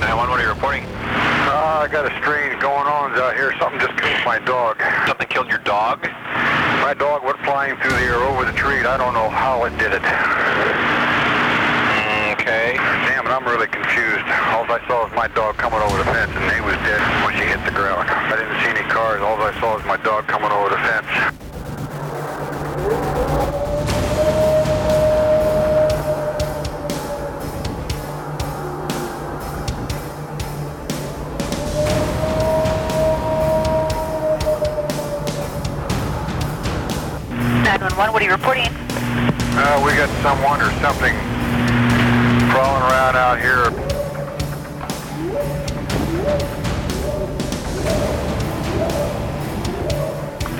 911, what are you reporting? Uh, I got a strange going on out here. Something just killed my dog. Something killed your dog? My dog went flying through the air over the tree. I don't know how it did it. Okay. Damn it, I'm really confused. All I saw was my dog coming over the fence, and he was dead when she hit the ground. I didn't see any cars. All I saw was my dog coming over the fence. Nine one one. What are you reporting? Uh, we got someone or something crawling around out here.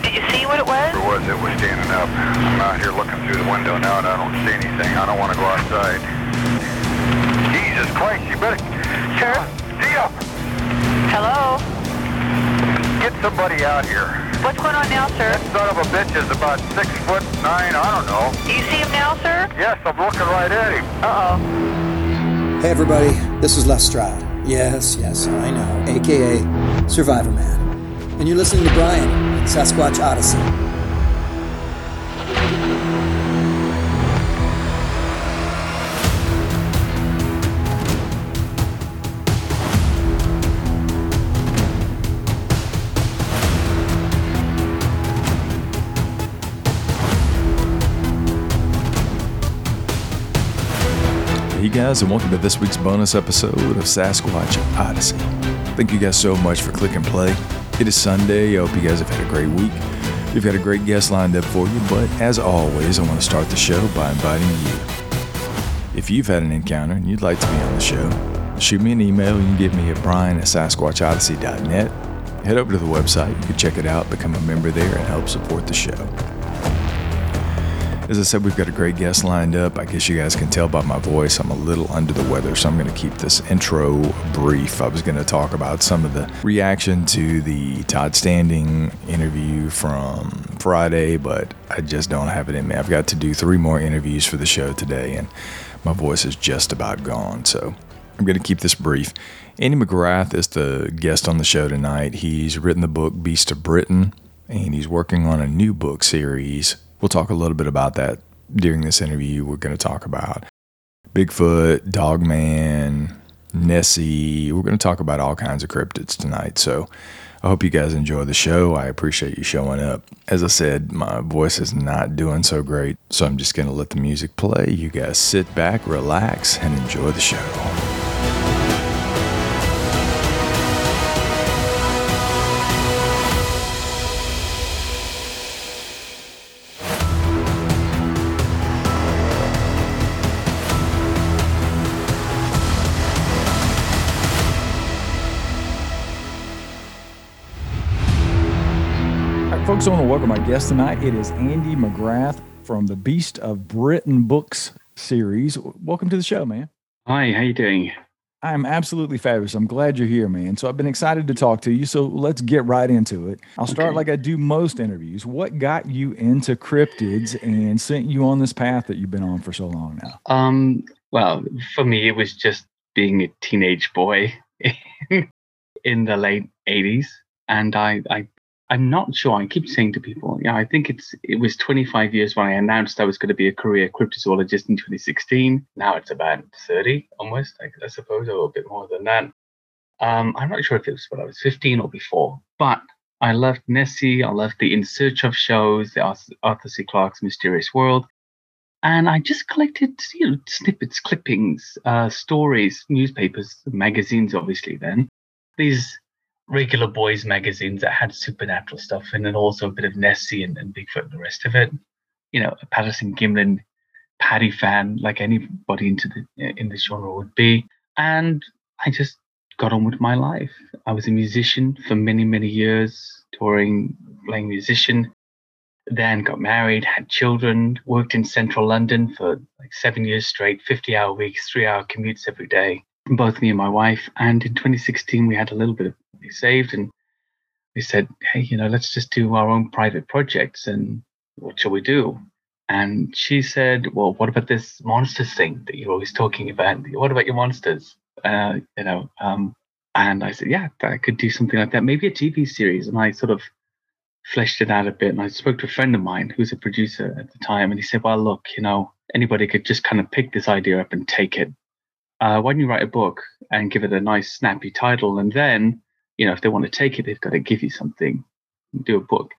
Did you see what it was? Where was it? Was standing up. I'm out here looking through the window now, and I don't see anything. I don't want to go outside. Jesus Christ! You better. Sir? Dia, Hello. get somebody out here. What's going on now, sir? That son of a bitch is about six foot nine. I don't know. Do you see him now, sir? Yes, I'm looking right at him. Uh oh. Hey everybody, this is Les Stroud. Yes, yes, I know, aka Survivor Man. And you're listening to Brian in Sasquatch Odyssey. Guys, and welcome to this week's bonus episode of Sasquatch Odyssey. Thank you guys so much for clicking play. It is Sunday. I hope you guys have had a great week. We've got a great guest lined up for you, but as always, I want to start the show by inviting you. If you've had an encounter and you'd like to be on the show, shoot me an email. You can get me at brian at sasquatchodyssey.net. Head over to the website. You can check it out, become a member there, and help support the show. As I said, we've got a great guest lined up. I guess you guys can tell by my voice, I'm a little under the weather, so I'm going to keep this intro brief. I was going to talk about some of the reaction to the Todd Standing interview from Friday, but I just don't have it in me. I've got to do three more interviews for the show today, and my voice is just about gone, so I'm going to keep this brief. Andy McGrath is the guest on the show tonight. He's written the book Beast of Britain, and he's working on a new book series. We'll talk a little bit about that during this interview. We're going to talk about Bigfoot, Dogman, Nessie. We're going to talk about all kinds of cryptids tonight. So I hope you guys enjoy the show. I appreciate you showing up. As I said, my voice is not doing so great, so I'm just going to let the music play. You guys sit back, relax, and enjoy the show. Folks, I want to welcome our guest tonight. It is Andy McGrath from the Beast of Britain Books series. Welcome to the show, man. Hi, how you doing? I'm absolutely fabulous. I'm glad you're here, man. So I've been excited to talk to you. So let's get right into it. I'll start Okay. like I do most interviews. What got you into cryptids and sent you on this path that you've been on for so long now? Um, well, for me, it was just being a teenage boy in the late '80s, and I, I, I'm not sure. I keep saying to people, yeah, I think it's it was 25 years when I announced I was going to be a career cryptozoologist in 2016. Now it's about 30, almost, I, I suppose, or a bit more than that. Um, I'm not sure if it was when I was 15 or before, but I loved Nessie. I loved the In Search of shows, the Arthur C. Clarke's Mysterious World. And I just collected, you know, snippets, clippings, uh, stories, newspapers, magazines, obviously. Then these regular boys magazines that had supernatural stuff and then also a bit of Nessie and, and Bigfoot and the rest of it. You know, a Patterson Gimlin Patty fan, like anybody into the in this genre would be. And I just got on with my life. I was a musician for many, many years, touring, playing musician then got married, had children, worked in central London for like seven years straight, 50 hour weeks, three hour commutes every day, both me and my wife. And in 2016, we had a little bit of saved and we said, hey, you know, let's just do our own private projects and what shall we do? And she said, well, what about this monsters thing that you're always talking about? What about your monsters? Uh, you know, um, and I said, yeah, I could do something like that, maybe a TV series. And I sort of fleshed it out a bit. And I spoke to a friend of mine who was a producer at the time, and he said, "Well, look, you know, anybody could just kind of pick this idea up and take it. Uh, why don't you write a book and give it a nice, snappy title, and then, you know, if they want to take it, they've got to give you something. Do a book."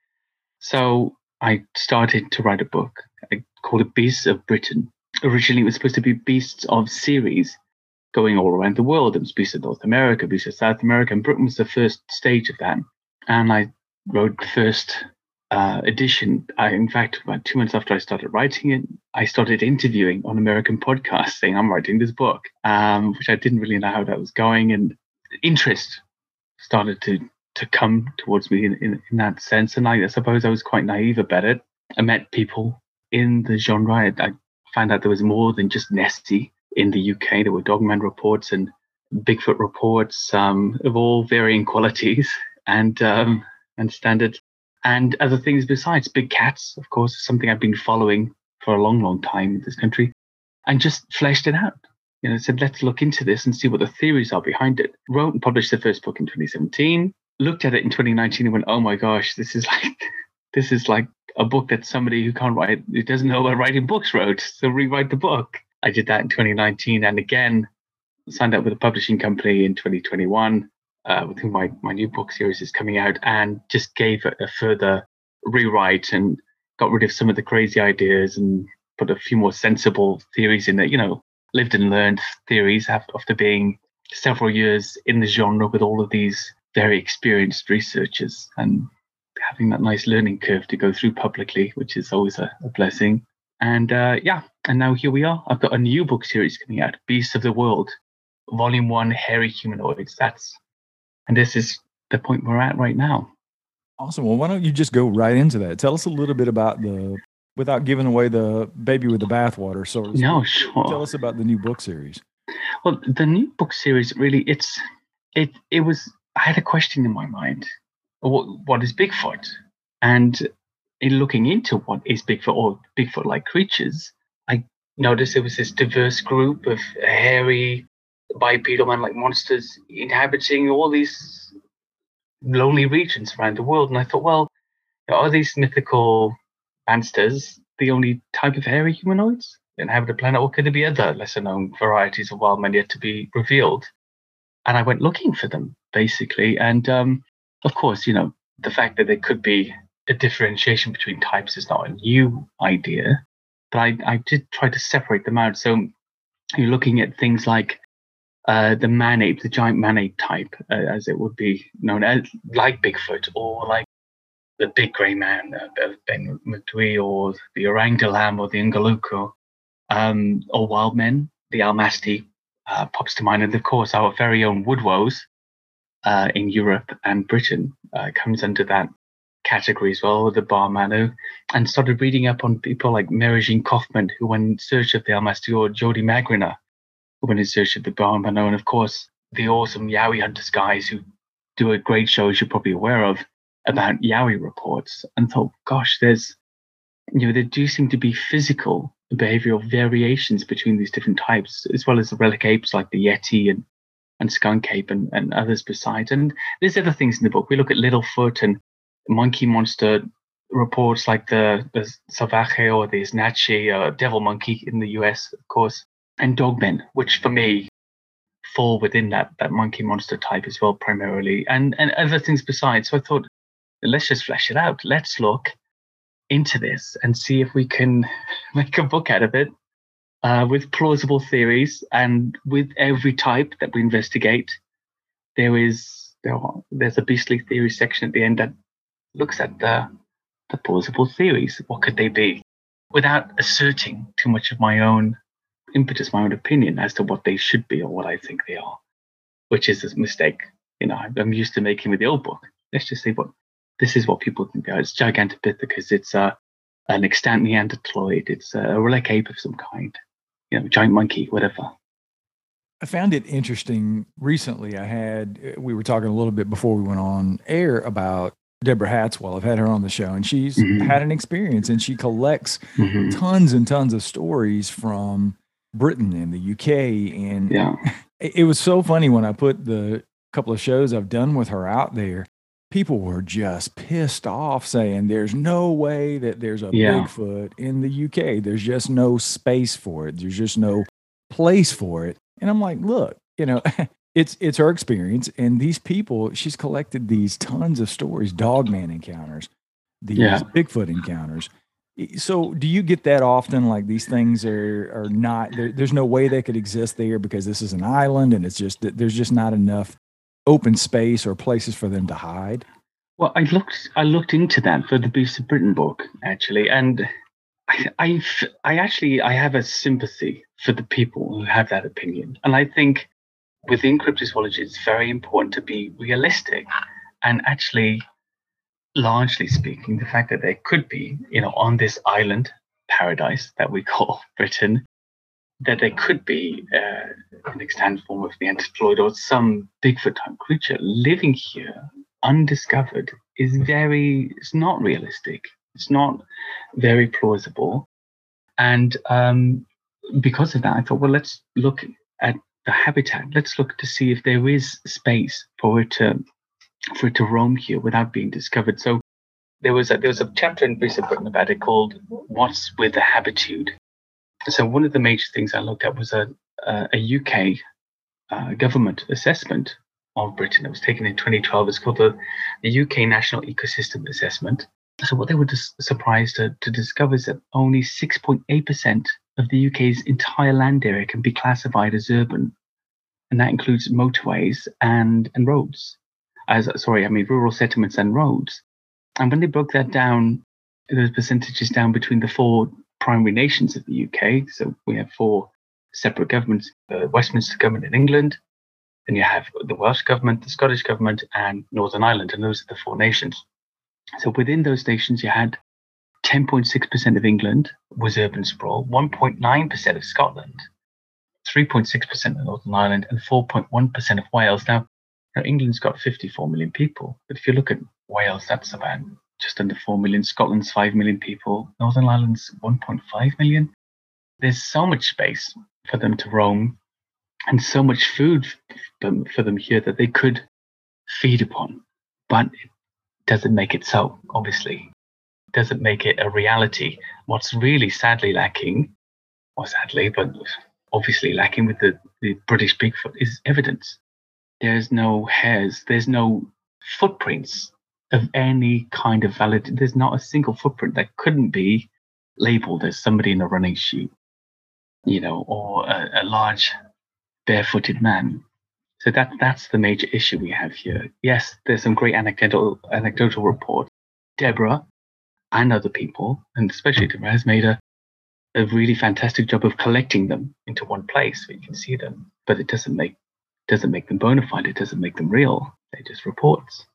So I started to write a book. I called it Beasts of Britain. Originally, it was supposed to be Beasts of series going all around the world. It was Beasts of North America, Beasts of South America, and Britain was the first stage of that. And I wrote the first uh, edition. I, in fact, about two months after I started writing it, I started interviewing on American podcasts saying I'm writing this book, um, which I didn't really know how that was going, and interest started to to come towards me in, in, in that sense. And I, I suppose I was quite naive about it. I met people in the genre. I, I found out there was more than just Nessie in the UK. There were Dogman reports and Bigfoot reports um, of all varying qualities and um, and standards, and other things besides. Big cats, of course, is something I've been following for a long, long time in this country, and just fleshed it out. You know, said let's look into this and see what the theories are behind it. Wrote and published the first book in 2017. Looked at it in 2019 and went, oh my gosh, this is like this is like a book that somebody who can't write, who doesn't know about writing books wrote. So rewrite the book. I did that in 2019, and again signed up with a publishing company in 2021 uh, with whom my, my new book series is coming out, and just gave a, a further rewrite and got rid of some of the crazy ideas and put a few more sensible theories in it. You know, lived and learned theories after being several years in the genre with all of these very experienced researchers and having that nice learning curve to go through publicly, which is always a, a blessing. And uh, yeah, and now here we are. I've got a new book series coming out, Beasts of the World, Volume One, Hairy Humanoids. That's and this is the point we're at right now. Awesome. Well, why don't you just go right into that? Tell us a little bit about the, without giving away the baby with the bathwater. So No, sure. Tell us about the new book series. Well, the new book series really, it's it it was. I had a question in my mind. What what is Bigfoot? And in looking into what is Bigfoot or Bigfoot-like creatures, I noticed there was this diverse group of hairy bipedal man-like monsters inhabiting all these lonely regions around the world. And I thought, well, are these mythical monsters the only type of hairy humanoids that inhabit the planet, or could there be other lesser-known varieties of wild men yet to be revealed? And I went looking for them, basically. And um, of course, you know, the fact that there could be a differentiation between types is not a new idea, but I, I did try to separate them out. So you're looking at things like uh, the man ape, the giant man ape type, uh, as it would be known as, like Bigfoot, or like the big grey man, uh, Ben MacDhui, or the Orangalam, or the Ungaluko, um, or wild men, the Almasti uh, pops to mind, and of course our very own Woodwoes uh, in Europe and Britain uh, comes under that category as well, the Barmanu, and started reading up on people like Marie-Jeanne Koffmann, who went in search of the Almasti, or Jody Magrina, who went in search of the brown rhino, and of course the awesome Yowie Hunters guys who do a great show, as you're probably aware of, about Yowie reports, and thought, gosh, there's you know there do seem to be physical behavioral variations between these different types, as well as the relic apes like the Yeti and and skunk ape and, and others besides. And there's other things in the book. We look at Littlefoot and monkey monster reports like the, the Salvaje or the Snatchy, uh, devil monkey in the US, of course, and dogmen, which for me fall within that, that monkey monster type as well, primarily, and, and other things besides. So I thought, let's just flesh it out. Let's look into this and see if we can make a book out of it uh, with plausible theories and with every type that we investigate. There is there are, there's a beastly theory section at the end that looks at the the plausible theories. What could they be? Without asserting too much of my own impetus, my own opinion as to what they should be or what I think they are, which is a mistake. You know, I'm used to making with the old book. Let's just say what this is what people think they are. It's Gigantopithecus. It's a an extant Neanderthaloid. It's a relic ape of some kind. You know, giant monkey, whatever. I found it interesting recently. I had, we were talking a little bit before we went on air about Deborah Hatswell. I've had her on the show and she's mm-hmm. had an experience and she collects mm-hmm. tons and tons of stories from Britain and the UK. And yeah. it was so funny when I put the couple of shows I've done with her out there. People were just pissed off saying there's no way that there's a yeah. Bigfoot in the UK. There's just no space for it. There's just no place for it. And I'm like, look, you know, it's it's her experience and these people she's collected these tons of stories dogman encounters these yeah. bigfoot encounters so do you get that often like these things are are not there's no way they could exist there because this is an island and it's just there's just not enough open space or places for them to hide? Well i looked i looked into that for the beast of britain book actually and I, I i actually i have a sympathy for the people who have that opinion. And i think within cryptozoology, it's very important to be realistic and actually, largely speaking, the fact that there could be, you know, on this island paradise that we call Britain, that there could be uh, an extant form of the Neanderthaloid or some Bigfoot type creature living here undiscovered is very, it's not realistic. It's not very plausible. And um, because of that, I thought, well, let's look at the habitat. Let's look to see if there is space for it to for it to roam here without being discovered. So there was a there was a chapter in of Britain about it called "What's with the Habitude." So one of the major things I looked at was a a, UK uh, government assessment of Britain. that was taken in 2012. It's called the, the UK National Ecosystem Assessment. So what they were just surprised to, to discover is that only 6.8% of the UK's entire land area can be classified as urban, and that includes motorways and and roads. As sorry, I mean rural settlements and roads. And when they broke that down, those percentages down between the four primary nations of the UK. So we have four separate governments: the Westminster government in England, then you have the Welsh government, the Scottish government, and Northern Ireland, and those are the four nations. So within those nations, you had 10.6% of England was urban sprawl, 1.9% of Scotland, 3.6% of Northern Ireland, and 4.1% of Wales. Now, now, England's got 54 million people, but if you look at Wales, that's about just under 4 million. Scotland's 5 million people. Northern Ireland's 1.5 million. There's so much space for them to roam and so much food for them here that they could feed upon. But it doesn't make it so, obviously doesn't make it a reality. What's really sadly lacking, or sadly, but obviously lacking with the, the British Bigfoot is evidence. There's no hairs, there's no footprints of any kind of valid. There's not a single footprint that couldn't be labeled as somebody in a running shoe, you know, or a, a large barefooted man. So that that's the major issue we have here. Yes, there's some great anecdotal anecdotal reports. Deborah and other people, and especially Deborah, has made a, a really fantastic job of collecting them into one place where you can see them. But it doesn't make doesn't make them bona fide. It doesn't make them real. They just reports.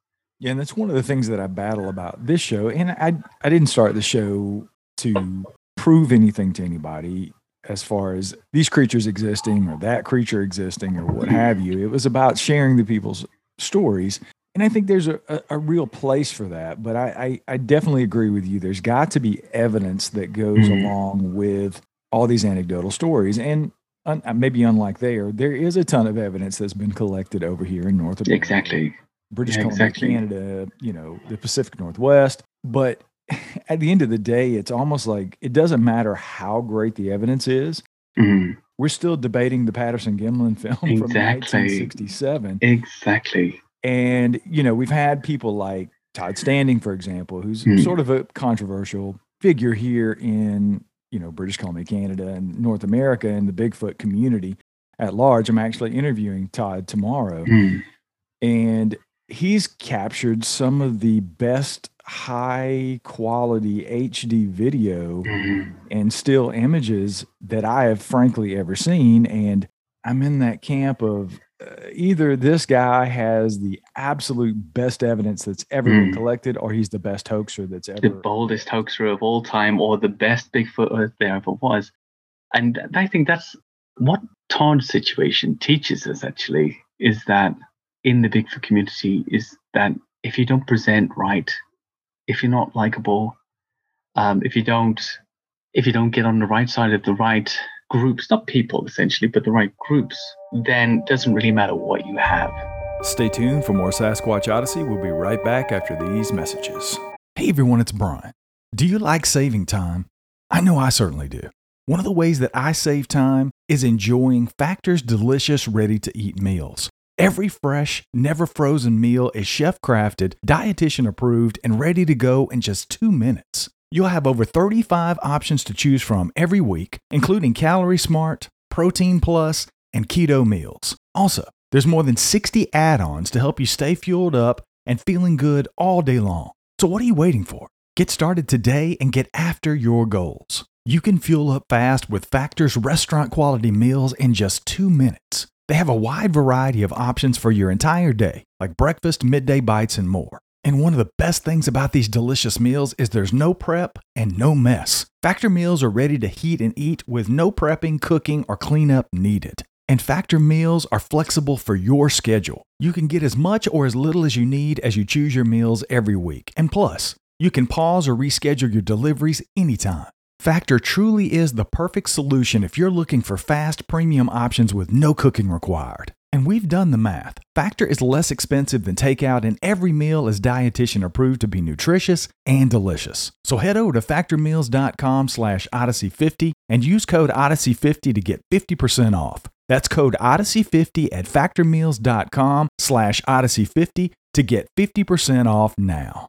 Yeah, and that's one of the things that I battle about this show. And I I didn't start the show to prove anything to anybody. as far as these creatures existing or that creature existing or what have you. It was about sharing the people's stories. And I think there's a, a, a real place for that. But I, I, I, definitely agree with you. There's got to be evidence that goes mm-hmm. along with all these anecdotal stories. And un, uh, maybe unlike there, there is a ton of evidence that's been collected over here in North America. Exactly. British yeah, Columbia, exactly. Canada, you know, the Pacific Northwest. But at the end of the day, it's almost like it doesn't matter how great the evidence is. Mm-hmm. We're still debating the Patterson Gimlin film exactly. from 1967. Exactly. And, you know, we've had people like Todd Standing, for example, who's mm. sort of a controversial figure here in, you know, British Columbia, Canada, and North America and the Bigfoot community at large. I'm actually interviewing Todd tomorrow. Mm. And he's captured some of the best high quality HD video mm-hmm. and still images that I have frankly ever seen. And I'm in that camp of uh, either this guy has the absolute best evidence that's ever mm. been collected, or he's the best hoaxer that's ever the boldest hoaxer of all time, or the best Bigfoot there ever was. And I think that's what Todd's situation teaches us actually is that in the Bigfoot community is that if you don't present right, if you're not likable, um, if you don't if you don't get on the right side of the right groups, not people essentially, but the right groups, then it doesn't really matter what you have. Stay tuned for more Sasquatch Odyssey. We'll be right back after these messages. Hey everyone, it's Brian. Do you like saving time? I know I certainly do. One of the ways that I save time is enjoying Factor's delicious, ready to eat meals. Every fresh, never frozen meal is chef crafted, dietitian approved, and ready to go in just two minutes. You'll have over 35 options to choose from every week, including Calorie Smart, Protein Plus, and Keto meals. Also, there's more than 60 add ons to help you stay fueled up and feeling good all day long. So, what are you waiting for? Get started today and get after your goals. You can fuel up fast with Factor's restaurant quality meals in just two minutes. They have a wide variety of options for your entire day, like breakfast, midday bites, and more. And one of the best things about these delicious meals is there's no prep and no mess. Factor meals are ready to heat and eat with no prepping, cooking, or cleanup needed. And Factor meals are flexible for your schedule. You can get as much or as little as you need as you choose your meals every week. And plus, you can pause or reschedule your deliveries anytime. Factor truly is the perfect solution if you're looking for fast premium options with no cooking required. And we've done the math. Factor is less expensive than takeout, and every meal is dietitian approved to be nutritious and delicious. So head over to factormeals.com slash odyssey50 and use code odyssey50 to get 50% off. That's code odyssey50 at factormeals.com slash odyssey50 to get 50% off now.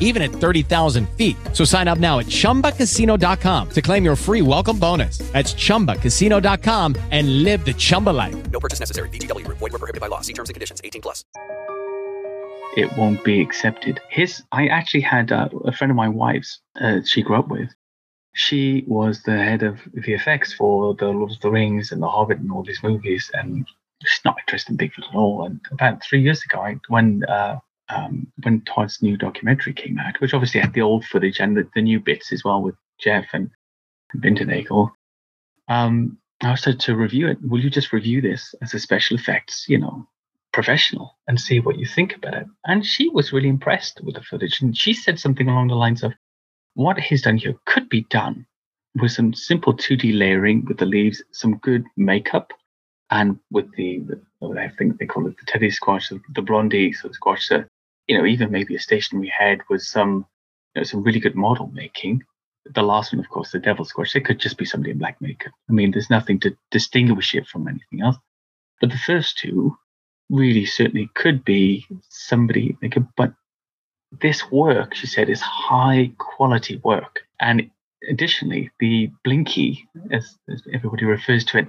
even at 30,000 feet. So sign up now at chumbacasino.com to claim your free welcome bonus. That's chumbacasino.com and live the Chumba life. No purchase necessary. VGW, void, were prohibited by law. See terms and conditions 18 plus. It won't be accepted. His, I actually had uh, a friend of my wife's, uh, she grew up with she was the head of VFX for the Lord of the Rings and The Hobbit and all these movies, and she's not interested in Bigfoot at all. And about three years ago, I, when uh, um, when Todd's new documentary came out, which obviously had the old footage and the, the new bits as well with Jeff and, and Bindernagel. Um, I said to review it, will you just review this as a special effects, you know, professional and see what you think about it? And she was really impressed with the footage. And she said something along the lines of, what he's done here could be done with some simple 2D layering with the leaves, some good makeup, and with the, the I think they call it the teddy squash, the blondie so the squash, so, you know, even maybe a stationary head with some, you know, some really good model making. The last one, of course, the devil squash, it could just be somebody in black makeup. I mean, there's nothing to distinguish it from anything else. But the first two really certainly could be somebody, but this work, she said, is high quality work. And additionally, the blinky, as, as everybody refers to it,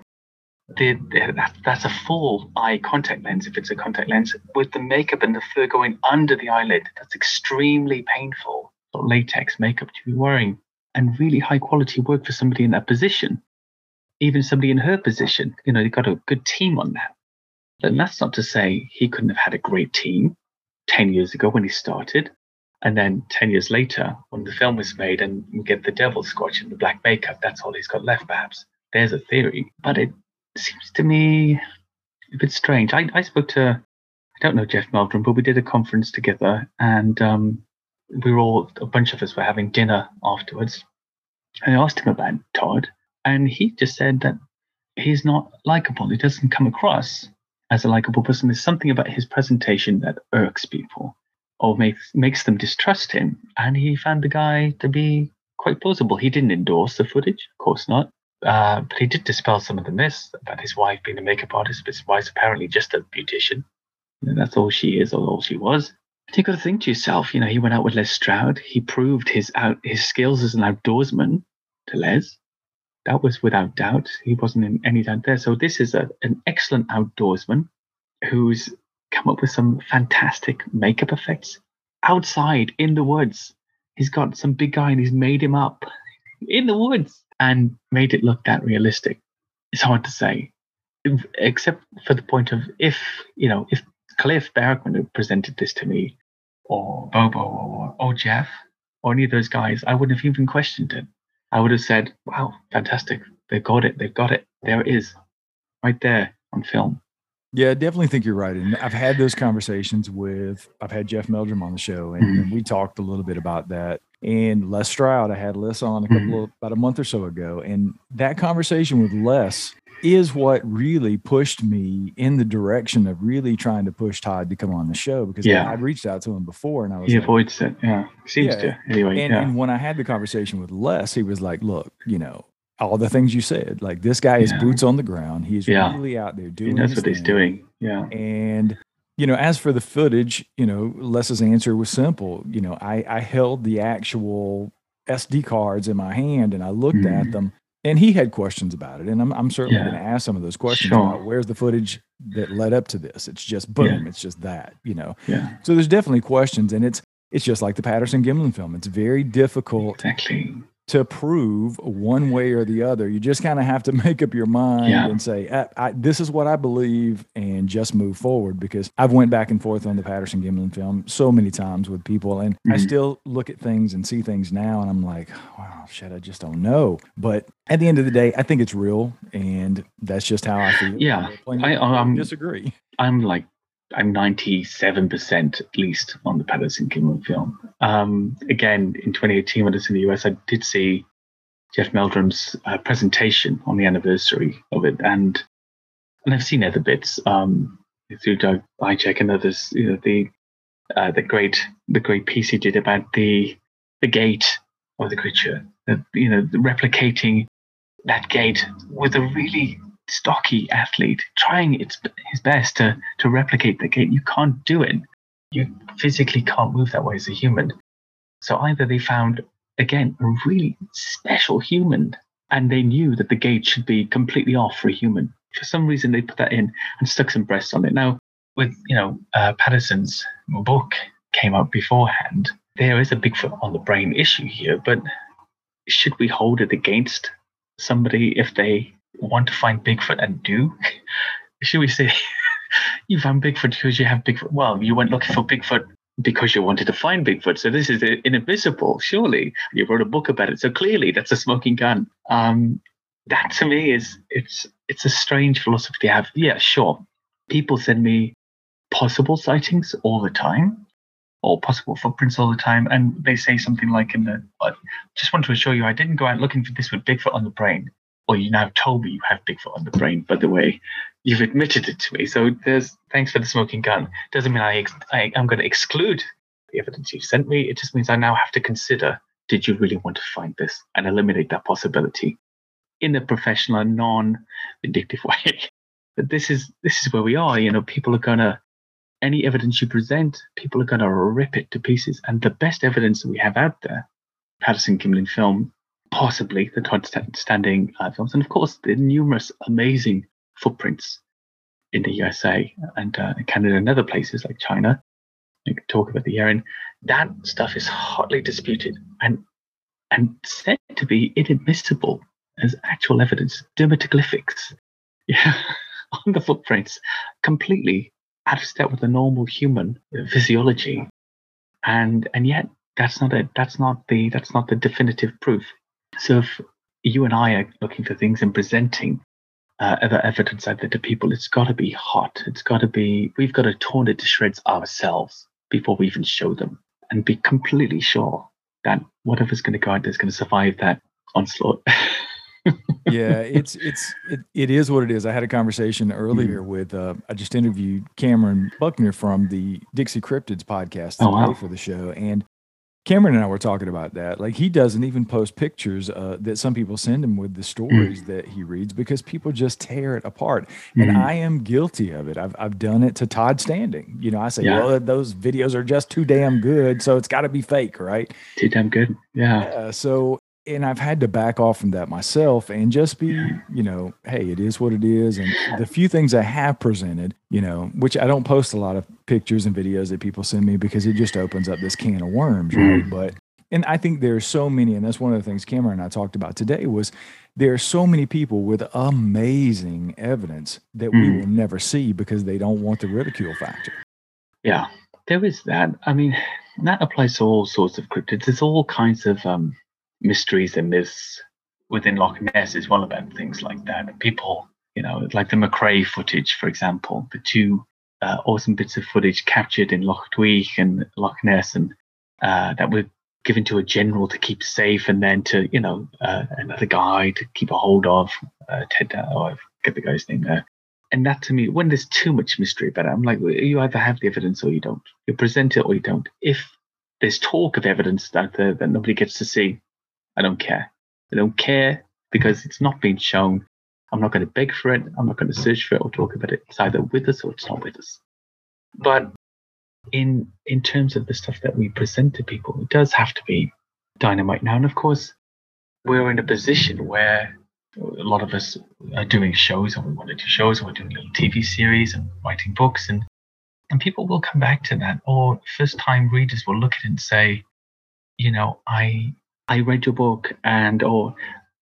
the, that's a full eye contact lens if it's a contact lens with the makeup and the fur going under the eyelid. That's extremely painful latex makeup to be wearing and really high quality work for somebody in that position. Even somebody in her position, you know, they got a good team on that. And that's not to say he couldn't have had a great team 10 years ago when he started. And then 10 years later, when the film was made and you get the devil squash and the black makeup, that's all he's got left, perhaps. There's a theory. But it seems to me a bit strange. I, I spoke to, I don't know Jeff Meldrum, but we did a conference together and um, we were all, a bunch of us were having dinner afterwards. And I asked him about Todd, and he just said that he's not likable. He doesn't come across as a likable person. There's something about his presentation that irks people or makes makes them distrust him. And he found the guy to be quite plausible. He didn't endorse the footage, of course not. Uh, but he did dispel some of the myths about his wife being a makeup artist, but his wife's apparently just a beautician. Know, that's all she is, or all she was. But you got to think to yourself, you know, he went out with Les Stroud. He proved his out his skills as an outdoorsman to Les. That was without doubt. He wasn't in any doubt there. So this is a, an excellent outdoorsman who's come up with some fantastic makeup effects outside in the woods. He's got some big guy and he's made him up in the woods and made it look that realistic. It's hard to say, except for the point of if, you know, if Cliff Barackman had presented this to me, or Bobo, or, or Jeff, or any of those guys, I wouldn't have even questioned it. I would have said, wow, fantastic. They've got it. They've got it. There it is, right there on film. Yeah, I definitely think you're right. And I've had those conversations with, I've had Jeff Meldrum on the show, and, mm-hmm. and we talked a little bit about that. And Les Stroud, I had Les on a couple mm-hmm. of, about a month or so ago. And that conversation with Les is what really pushed me in the direction of really trying to push Todd to come on the show because yeah. I, would reached out to him before and I was he like, avoids it. Yeah. Seems yeah. to anyway. And, yeah. and when I had the conversation with Les, he was like, look, you know, all the things you said. Like this guy is yeah. boots on the ground. He's yeah. really out there doing. He knows what thing. he's doing. Yeah. And you know, as for the footage, you know, Les's answer was simple. You know, I I held the actual SD cards in my hand and I looked mm-hmm. at them. And he had questions about it, and I'm I'm certainly yeah. going to ask some of those questions sure. about where's the footage that led up to this. It's just boom, it's just that, you know. Yeah. So there's definitely questions, and it's it's just like the Patterson Gimlin film. It's very difficult exactly to prove one way or the other. You just kind of have to make up your mind yeah. and say, I, I, "This is what I believe," and just move forward. Because I've went back and forth on the Patterson Gimlin film so many times with people, and mm-hmm. I still look at things and see things now, and I'm like, "Wow, shit, I just don't know." But at the end of the day, I think it's real, and that's just how I feel. Yeah, I, um, disagree. I'm like I'm 97% at least on the Patterson Gimlin film. Um, again, in 2018, when I was in the US, I did see Jeff Meldrum's uh, presentation on the anniversary of it, and and I've seen other bits um, through Doug Hajicek and others. You know, the uh, the great the great piece he did about the the gait of the creature, the, you know, replicating that gate with a really stocky athlete trying its his best to to replicate the gait. You can't do it. You physically can't move that way as a human. So either they found again a really special human, and they knew that the gait should be completely off for a human. For some reason, they put that in and stuck some breasts on it. Now, with you know uh, Patterson's book came out beforehand, there is a Bigfoot on the brain issue here, but should we hold it against somebody if they want to find Bigfoot and do? Should we say you found Bigfoot because you have Bigfoot? Well, you went looking for Bigfoot because you wanted to find Bigfoot. So this is inadmissible, surely. You wrote a book about it. So clearly that's a smoking gun. Um, that to me is it's it's a strange philosophy to have. Yeah, sure. People send me possible sightings all the time or possible footprints all the time. And they say something like in the I just want to assure you I didn't go out looking for this with Bigfoot on the brain. Or you now told me you have Bigfoot on the brain, by the way you've admitted it to me. So there's thanks for the smoking gun. Doesn't mean I, I am going to exclude the evidence you've sent me. It just means I now have to consider: Did you really want to find this and eliminate that possibility in a professional and non-vindictive way? but this is this is where we are. You know, people are gonna any evidence you present, people are gonna rip it to pieces. And the best evidence that we have out there, Patterson Gimlin film, possibly the Todd Standing uh, films, and of course the numerous amazing footprints in the USA and uh, Canada and other places like China. You can talk about the Yeren. That stuff is hotly disputed and and said to be inadmissible as actual evidence. Dermatoglyphics, yeah, on the footprints, completely out of step with the normal human physiology, and and yet that's not it. That's not the that's not the definitive proof. So if you and I are looking for things and presenting uh, ever evidence out there to people, it's got to be hot. It's got to be, we've got to torn it to shreds ourselves before we even show them and be completely sure that whatever's going to go out there is going to survive that onslaught. yeah, it's it's it, it is what it is. I had a conversation earlier mm. with uh, I just interviewed Cameron Buckner from the Dixie Cryptids podcast today oh, wow. for the show, and Cameron and I were talking about that. Like he doesn't even post pictures uh, that some people send him with the stories mm. that he reads because people just tear it apart. Mm. And I am guilty of it. I've I've done it to Todd Standing. You know, I say, yeah. well, those videos are just too damn good, so it's got to be fake, right? Too damn good. Yeah. Uh, so and I've had to back off from that myself and just be, you know, hey, it is what it is. And the few things I have presented, you know, which I don't post a lot of pictures and videos that people send me because it just opens up this can of worms, right? Mm. But and I think there's so many, and that's one of the things Cameron and I talked about today was there are so many people with amazing evidence that mm. we will never see because they don't want the ridicule factor. Yeah, there is that. I mean, that applies to all sorts of cryptids. There's all kinds of um, mysteries and myths within Loch Ness is well about things like that. People, you know, like the McCrae footage, for example, the two uh, awesome bits of footage captured in Loch Duich and Loch Ness and uh, that were given to a general to keep safe and then to, you know, uh, another guy to keep a hold of, uh, Ted, oh, I forget the guy's name there. And that to me, when there's too much mystery about it, I'm like, you either have the evidence or you don't. You present it or you don't. If there's talk of evidence that, that nobody gets to see, I don't care. I don't care because it's not being shown. I'm not going to beg for it. I'm not going to search for it or talk about it. It's either with us or it's not with us. But in in terms of the stuff that we present to people, it does have to be dynamite now. And of course, we're in a position where a lot of us are doing shows and we want to do shows and we're doing little TV series and writing books and and people will come back to that or first time readers will look at it and say, you know, I I read your book and or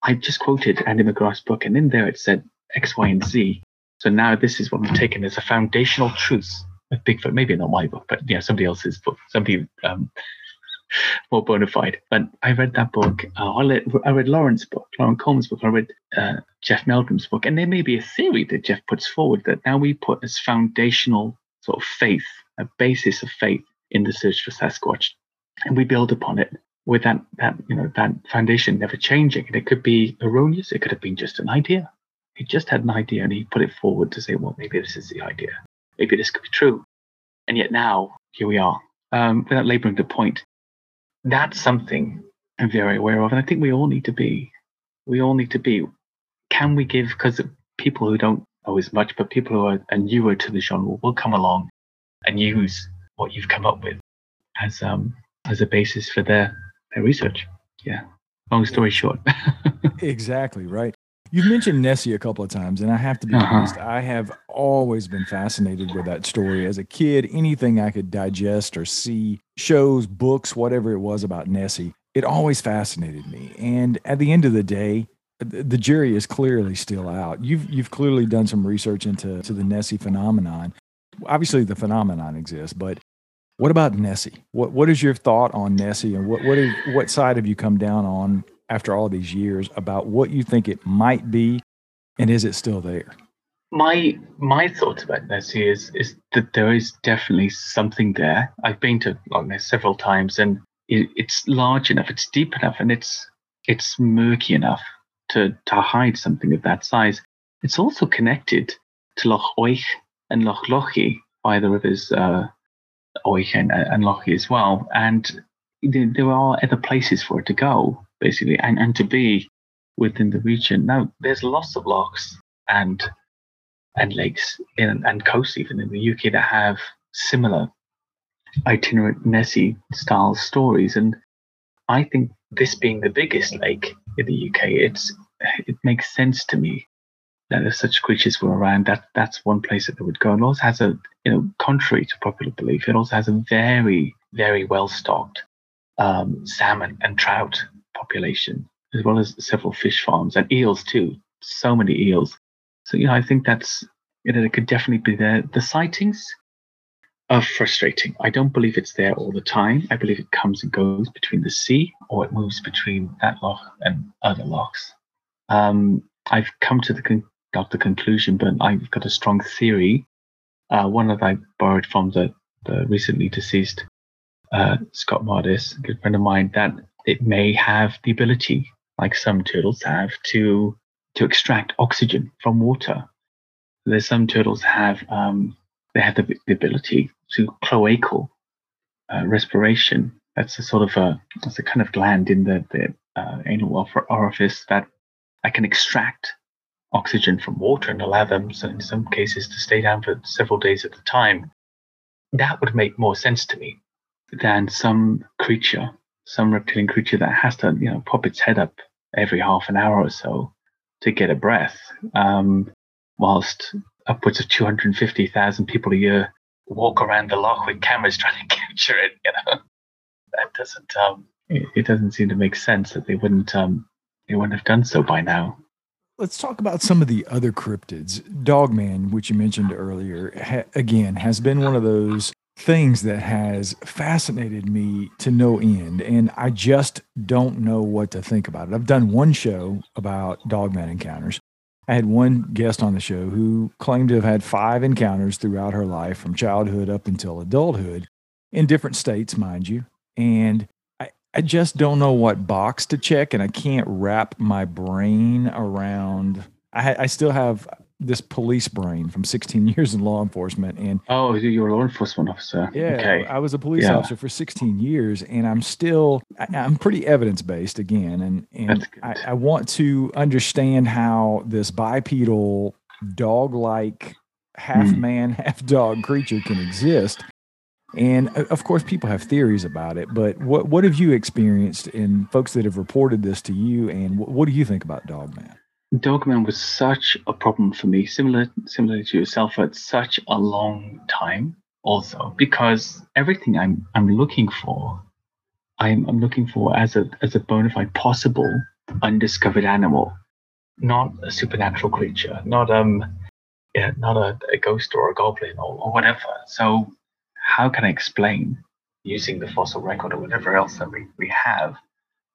I just quoted Andy McGrath's book and in there it said X, Y, and Z. So now this is what I'm taking as a foundational truth of Bigfoot. Maybe not my book, but yeah, somebody else's book, somebody um, more bona fide. But I read that book. Uh, I, read, I read Lawrence's book, Loren Coleman's book. I read uh, Jeff Meldrum's book. And there may be a theory that Jeff puts forward that now we put as foundational sort of faith, a basis of faith in the search for Sasquatch. And we build upon it with that that you know that foundation never changing. And it could be erroneous. It could have been just an idea. He just had an idea and he put it forward to say, well, maybe this is the idea. Maybe this could be true. And yet now here we are. Um, without laboring the point, that's something I'm very aware of, and I think we all need to be. We all need to be. Can we give? Because people who don't know as much, but people who are, are newer to the genre will come along and use what you've come up with as um as a basis for their research. Yeah. Long story short. exactly right. You've mentioned Nessie a couple of times, and I have to be uh-huh. honest, I have always been fascinated with that story. As a kid, anything I could digest or see, shows, books, whatever it was about Nessie, it always fascinated me. And at the end of the day, the jury is clearly still out. You've you've clearly done some research into to the Nessie phenomenon. Obviously, the phenomenon exists, but What about Nessie? What what is your thought on Nessie, and what what is, what side have you come down on after all these years about what you think it might be, and is it still there? My my thoughts about Nessie is is that there is definitely something there. I've been to Loch Ness several times, and it, it's large enough, it's deep enough, and it's it's murky enough to to hide something of that size. It's also connected to Loch Oich and Loch Lochy by the rivers uh, Oich and, and Lochy as well. And there, are other places for it to go, basically, and, and to be within the region. Now, there's lots of lochs and and lakes in, and coasts even in the UK that have similar itinerant Nessie style stories. And I think this being the biggest lake in the UK, it's it makes sense to me that if such creatures were around, that that's one place that they would go. And also has a, you know, contrary to popular belief, it also has a very, very well stocked um, salmon and trout population, as well as several fish farms and eels too. So many eels. So you know, I think that's you know, it could definitely be there. The sightings are frustrating. I don't believe it's there all the time. I believe it comes and goes between the sea, or it moves between that loch and other lochs. Um, I've come to the con- got the conclusion, but I've got a strong theory. Uh, one that I borrowed from the, the recently deceased uh, Scott Mardis, a good friend of mine, that it may have the ability, like some turtles have, to to extract oxygen from water. There's some turtles have um, they have the, the, ability to cloacal uh, respiration. That's a sort of a that's a kind of gland in the the uh, anal orifice that I can extract oxygen from water and allow them, in some cases, to stay down for several days at a time. That would make more sense to me than some creature, some reptilian creature that has to, you know, pop its head up every half an hour or so to get a breath, um, whilst upwards of 250,000 people a year walk around the loch with cameras trying to capture it. You know, that doesn't um, it, it doesn't seem to make sense that they wouldn't um, they wouldn't have done so by now. Let's talk about some of the other cryptids. Dogman, which you mentioned earlier, ha- again has been one of those things that has fascinated me to no end, and I just don't know what to think about it. I've done one show about Dogman encounters. I had one guest on the show who claimed to have had five encounters throughout her life, from childhood up until adulthood, in different states, mind you. And I just don't know what box to check, and I can't wrap my brain around. I, I still have this police brain from 16 years in law enforcement, and oh, you're a law enforcement officer. Yeah, okay. I was a police yeah. officer for 16 years, and I'm still I, am pretty evidence based again, and and I, I want to understand how this bipedal dog like half hmm. man, half dog creature can exist and of course, people have theories about it, but what, what have you experienced in folks that have reported this to you? And what, what do you think about Dogman? Dogman was such a problem for me, similar similar to yourself, for such a long time. Also, because everything I'm I'm looking for, I'm I'm looking for as a as a bona fide possible undiscovered animal, not a supernatural creature, not um, yeah, not a, a ghost or a goblin or, or whatever. So how can I explain using the fossil record or whatever else that we, we have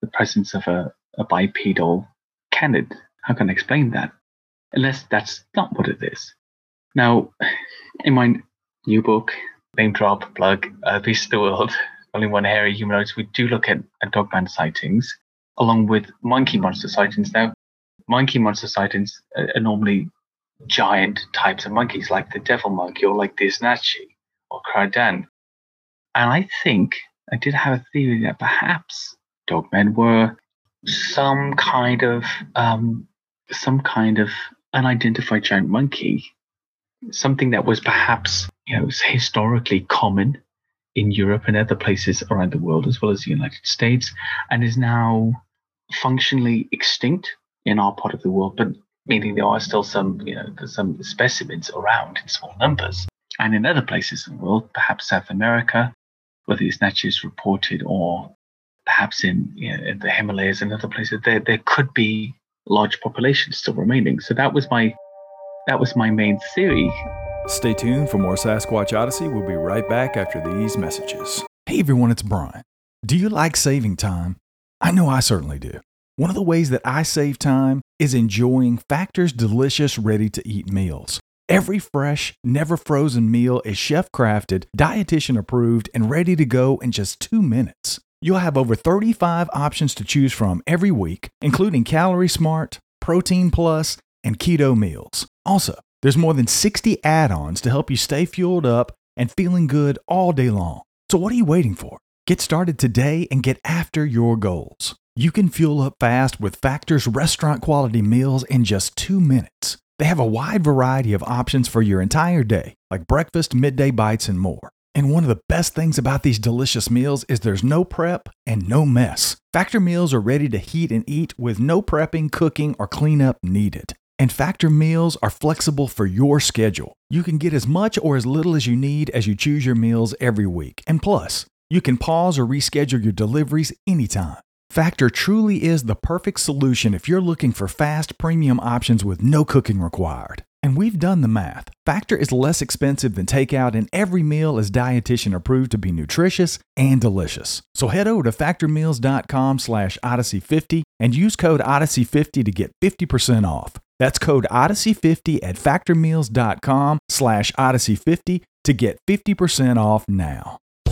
the presence of a, a bipedal canid? How can I explain that? Unless that's not what it is. Now, in my new book, name drop, plug, uh, Beast of the World, only one hairy humanoids, we do look at, at dogman sightings along with monkey monster sightings. Now, monkey monster sightings are, normally giant types of monkeys like the devil monkey or like the Isnachi or Cradan. And I think I did have a theory that perhaps dogmen were some kind of um, some kind of unidentified giant monkey, something that was perhaps you know historically common in Europe and other places around the world, as well as the United States, and is now functionally extinct in our part of the world, but meaning there are still some, you know, some specimens around in small numbers. And in other places in the world, perhaps South America, where these snatches reported, or perhaps in, you know, in the Himalayas and other places, there, there could be large populations still remaining. So that was my that was my main theory. Stay tuned for more Sasquatch Odyssey. We'll be right back after these messages. Hey everyone, it's Brian. Do you like saving time? I know I certainly do. One of the ways that I save time is enjoying Factor's delicious, ready to eat meals. Every fresh, never frozen meal is chef crafted, dietitian approved, and ready to go in just two minutes. You'll have over 35 options to choose from every week, including Calorie Smart, Protein Plus, and Keto meals. Also, there's more than 60 add ons to help you stay fueled up and feeling good all day long. So, what are you waiting for? Get started today and get after your goals. You can fuel up fast with Factor's restaurant quality meals in just two minutes. They have a wide variety of options for your entire day, like breakfast, midday bites, and more. And one of the best things about these delicious meals is there's no prep and no mess. Factor meals are ready to heat and eat with no prepping, cooking, or cleanup needed. And Factor meals are flexible for your schedule. You can get as much or as little as you need as you choose your meals every week. And plus, you can pause or reschedule your deliveries anytime. Factor truly is the perfect solution if you're looking for fast premium options with no cooking required. And we've done the math. Factor is less expensive than takeout, and every meal is dietitian approved to be nutritious and delicious. So head over to factormeals.com slash odyssey50 and use code odyssey50 to get 50% off. That's code Odyssey50 at factormeals.com slash Odyssey50 to get 50% off now.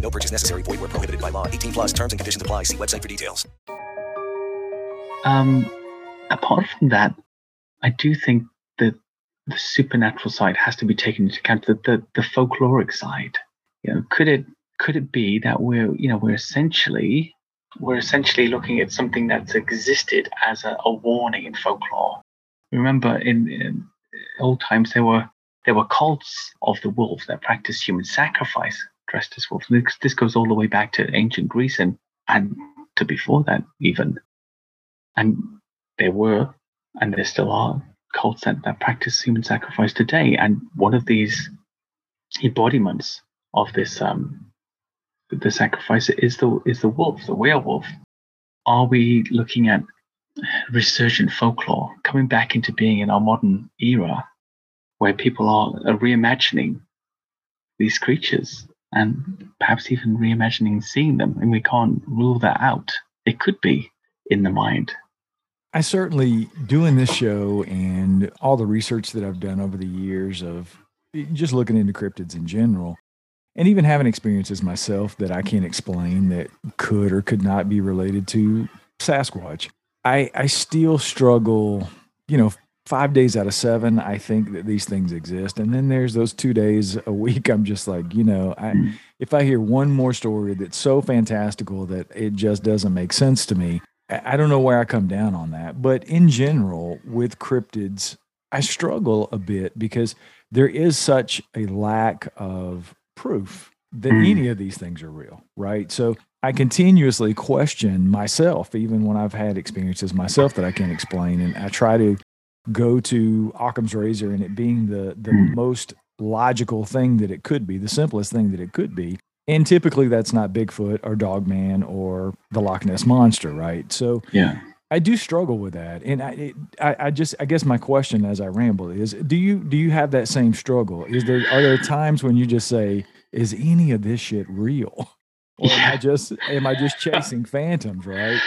No purchase necessary. Void where prohibited by law. 18 plus terms and conditions apply. See website for details. Um, apart from that, I do think that the supernatural side has to be taken into account. The, the, the folkloric side, you know, could it could it be that we're you know we're essentially we're essentially looking at something that's existed as a, a warning in folklore. Remember, in, in old times there were there were cults of the wolf that practiced human sacrifice dressed as wolves. This, this goes all the way back to ancient Greece and and to before that even. And there were and there still are cults that, that practice human sacrifice today. And one of these embodiments of this um, the sacrifice is the is the wolf, the werewolf. Are we looking at resurgent folklore coming back into being in our modern era, where people are, are reimagining these creatures and perhaps even reimagining seeing them, and we can't rule that out. It could be in the mind. I certainly doing this show and all the research that I've done over the years of just looking into cryptids in general, and even having experiences myself that I can't explain that could or could not be related to Sasquatch. I I still struggle, you know, five days out of seven, I think that these things exist. And then there's those two days a week. I'm just like, you know, I, mm. if I hear one more story that's so fantastical that it just doesn't make sense to me, I, don't know where I come down on that. But in general, with cryptids, I struggle a bit because there is such a lack of proof that mm. any of these things are real, right? So I continuously question myself, even when I've had experiences myself that I can't explain. And I try to go to Occam's razor and it being the, the mm. most logical thing that it could be, the simplest thing that it could be. And typically that's not Bigfoot or Dogman or the Loch Ness Monster, right? So yeah. I do struggle with that, and I, it, I, I, just, I guess my question as I ramble is, do you, do you have that same struggle? Is there, are there times when you just say, is any of this shit real, or yeah. am I just, am I just chasing phantoms, right?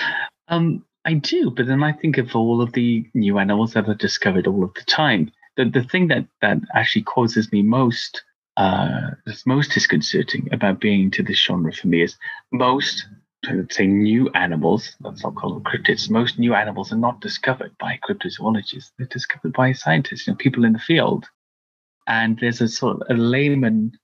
Um, I do, but then I think of all of the new animals that are discovered all of the time. The the thing that that actually causes me most uh, that's most disconcerting about being into this genre for me is most, let's say, new animals, let's not call them cryptids, most new animals are not discovered by cryptozoologists. They're discovered by scientists, you know, people in the field. And there's a sort of a layman,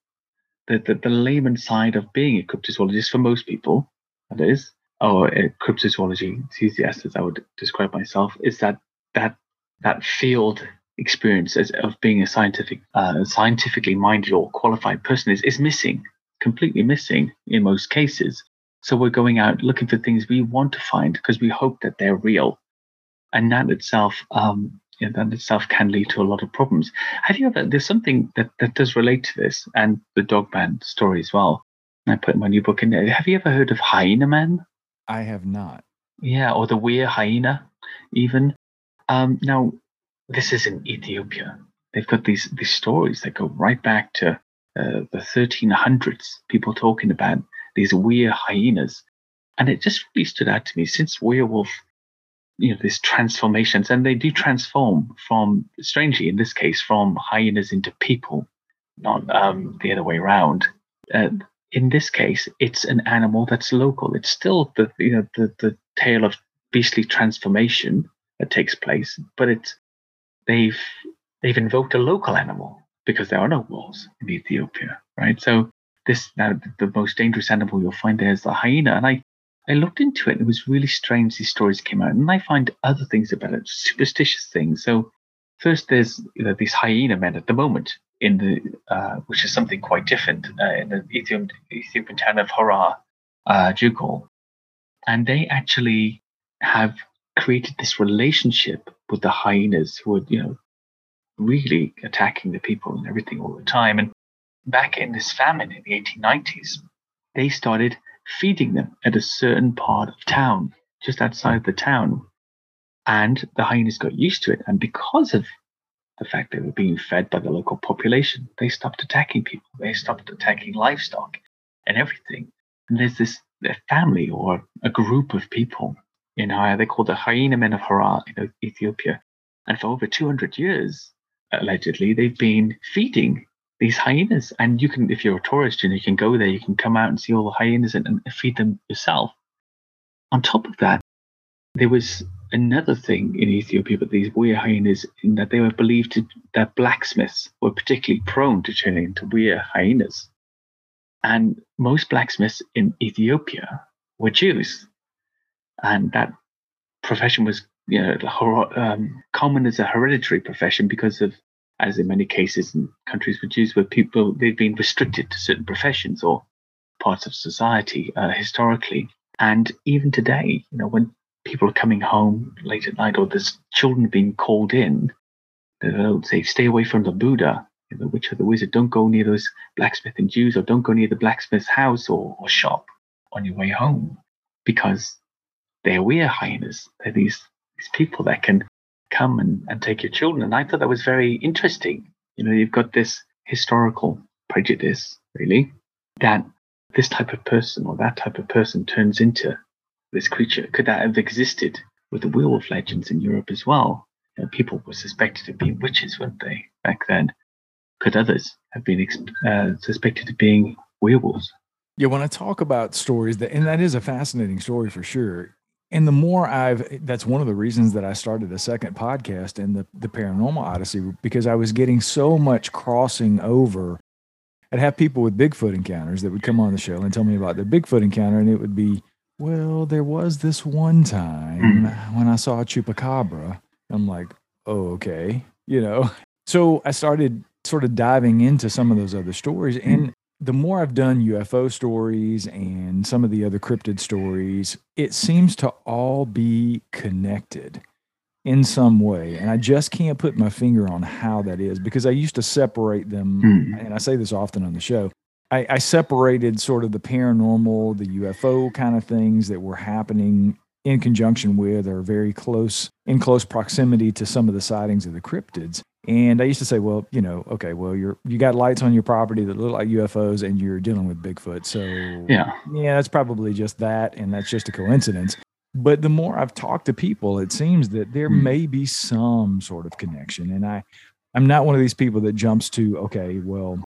the, the, the layman side of being a cryptozoologist for most people, that is, or a cryptozoology enthusiast, as I would describe myself, is that that that field experience as, of being a scientific, uh, scientifically minded or qualified person is, is missing, completely missing in most cases. So we're going out looking for things we want to find because we hope that they're real, and that itself, um, that itself can lead to a lot of problems. Have you ever? There's something that that does relate to this and the dog man story as well. I put my new book in there. Have you ever heard of Hyena Man? I have not. Yeah, or the Were hyena, even. Um, now, this is in Ethiopia. They've got these these stories that go right back to uh, the 1300s. People talking about these Were hyenas, and it just really stood out to me since werewolf, you know, these transformations, and they do transform from, strangely in this case, from hyenas into people, not um, the other way around. Uh, in this case, it's an animal that's local. It's still the you know the the tale of beastly transformation that takes place, but it's they've they've invoked a local animal because there are no wolves in Ethiopia, right? So this now the most dangerous animal you'll find there is the hyena, and I I looked into it. It was really strange. These stories came out, and I find other things about it, superstitious things. So first, there's you know these hyena men at the moment in the uh, which is something quite different uh, in the Ethiopian, Ethiopian town of Harar, uh, Jugol, and they actually have created this relationship with the hyenas who are you know really attacking the people and everything all the time. And back in this famine in the 1890s, they started feeding them at a certain part of town, just outside the town. And the hyenas got used to it. And because of the fact they were being fed by the local population. They stopped attacking people. They stopped attacking livestock and everything. And there's this family or a group of people in Haya. They call the hyena men of Harar in Ethiopia. And for over 200 years, allegedly, they've been feeding these hyenas. And you can, if you're a tourist and you can go there, you can come out and see all the hyenas and, and feed them yourself. On top of that, there was another thing in Ethiopia about these were hyenas in that they were believed to, that blacksmiths were particularly prone to turning into were hyenas. And most blacksmiths in Ethiopia were Jews. And that profession was you know, um, common as a hereditary profession because of, as in many cases in countries with Jews, where people, they've been restricted to certain professions or parts of society uh, historically. And even today, you know, when people are coming home late at night or there's children being called in, they'll say, stay away from the buda, the witch or the wizard. Don't go near those blacksmith and Jews or don't go near the blacksmith's house or, or shop on your way home because they're were hyenas. They're these, these people that can come and, and take your children. And I thought that was very interesting. You know, you've got this historical prejudice, really, that this type of person or that type of person turns into this creature? Could that have existed with the werewolf legends in Europe as well? You know, people were suspected of being witches, weren't they, back then? Could others have been uh, suspected of being werewolves? Yeah, when I talk about stories that, and that is a fascinating story for sure. And the more I've, that's one of the reasons that I started a second podcast in the, the Paranormal Odyssey, because I was getting so much crossing over. I'd have people with Bigfoot encounters that would come on the show and tell me about their Bigfoot encounter, and it would be well, there was this one time mm. when I saw a chupacabra. I'm like, oh, okay. You know, so I started sort of diving into some of those other stories. Mm. And the more I've done UFO stories and some of the other cryptid stories, it seems to all be connected in some way. And I just can't put my finger on how that is because I used to separate them. Mm. And I say this often on the show. I, I separated sort of the paranormal, the UFO kind of things that were happening in conjunction with or very close in close proximity to some of the sightings of the cryptids. And I used to say, well, you know, okay, well, you're you got lights on your property that look like UFOs, and you're dealing with Bigfoot. So yeah, yeah, that's probably just that, and that's just a coincidence. But the more I've talked to people, it seems that there mm. may be some sort of connection. And I, I'm not one of these people that jumps to, okay, well,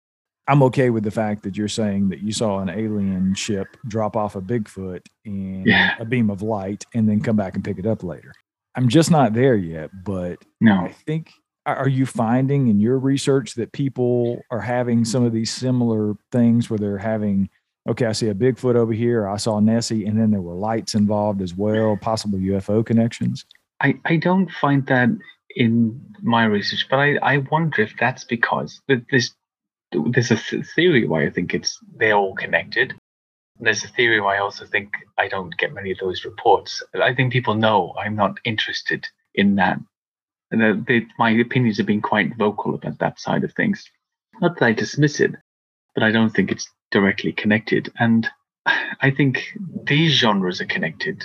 I'm okay with the fact that you're saying that you saw an alien ship drop off a Bigfoot in Yeah. a beam of light and then come back and pick it up later. I'm just not there yet, but No. I think are you finding in your research that people are having some of these similar things where they're having okay, I see a Bigfoot over here, I saw Nessie, and then there were lights involved as well, possible UFO connections? I, I don't find that in my research, but I, I wonder if that's because th- there's a theory why I think it's they're all connected. There's a theory why I also think I don't get many of those reports. I think people know I'm not interested in that. And they, my opinions have been quite vocal about that side of things. Not that I dismiss it, but I don't think it's directly connected. And I think these genres are connected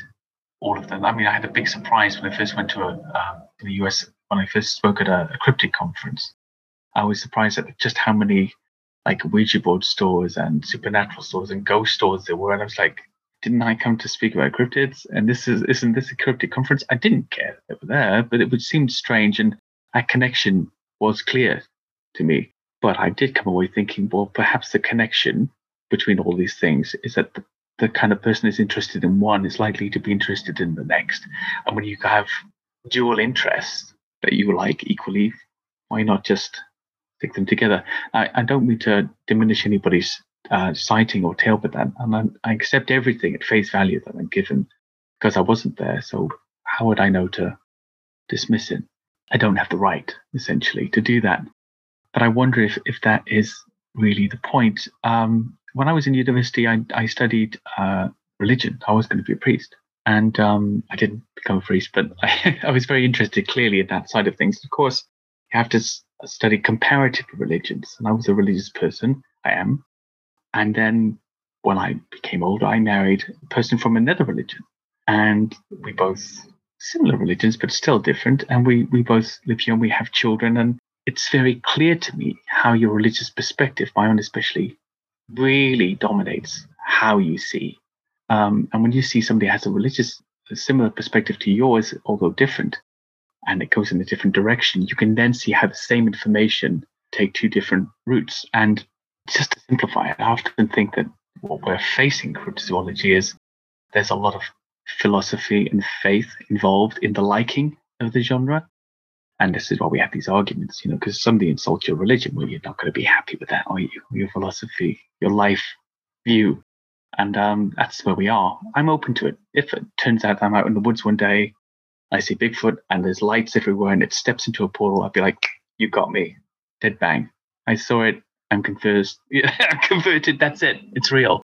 all of them. I mean, I had a big surprise when I first went to a uh, the US when I first spoke at a, a cryptid conference. I was surprised at just how many like Ouija board stores and supernatural stores and ghost stores there were, and I was like, didn't I come to speak about cryptids? And this is isn't this a cryptid conference? I didn't care they were there, but it would seem strange, and that connection was clear to me. But I did come away thinking, well, perhaps the connection between all these things is that the the kind of person is interested in one is likely to be interested in the next. And when you have dual interests that you like equally, why not just stick them together? I, I don't mean to diminish anybody's uh, sighting or tale, but that and I, I accept everything at face value that I'm given because I wasn't there. So how would I know to dismiss it? I don't have the right, essentially, to do that. But I wonder if, if that is really the point. Um, when I was in university, I, I studied uh, religion. I was going to be a priest. And um, I didn't become a priest, but I, I was very interested clearly in that side of things. Of course, you have to s- study comparative religions. And I was a religious person. I am. And then when I became older, I married a person from another religion. And we both similar religions, but still different. And we, we both live here and we have children. And it's very clear to me how your religious perspective, my own especially, really dominates how you see. Um, and when you see somebody has a religious, a similar perspective to yours, although different, and it goes in a different direction, you can then see how the same information take two different routes. And just to simplify it, I often think that what we're facing cryptozoology is there's a lot of philosophy and faith involved in the liking of the genre. And this is why we have these arguments, you know, because somebody insults your religion, well, you're not going to be happy with that, are you? Your philosophy, your life view. And um, that's where we are. I'm open to it. If it turns out I'm out in the woods one day, I see Bigfoot and there's lights everywhere and it steps into a portal, I'd be like, you got me. Dead bang. I saw it. I'm. Yeah, I'm converted. That's it. It's real.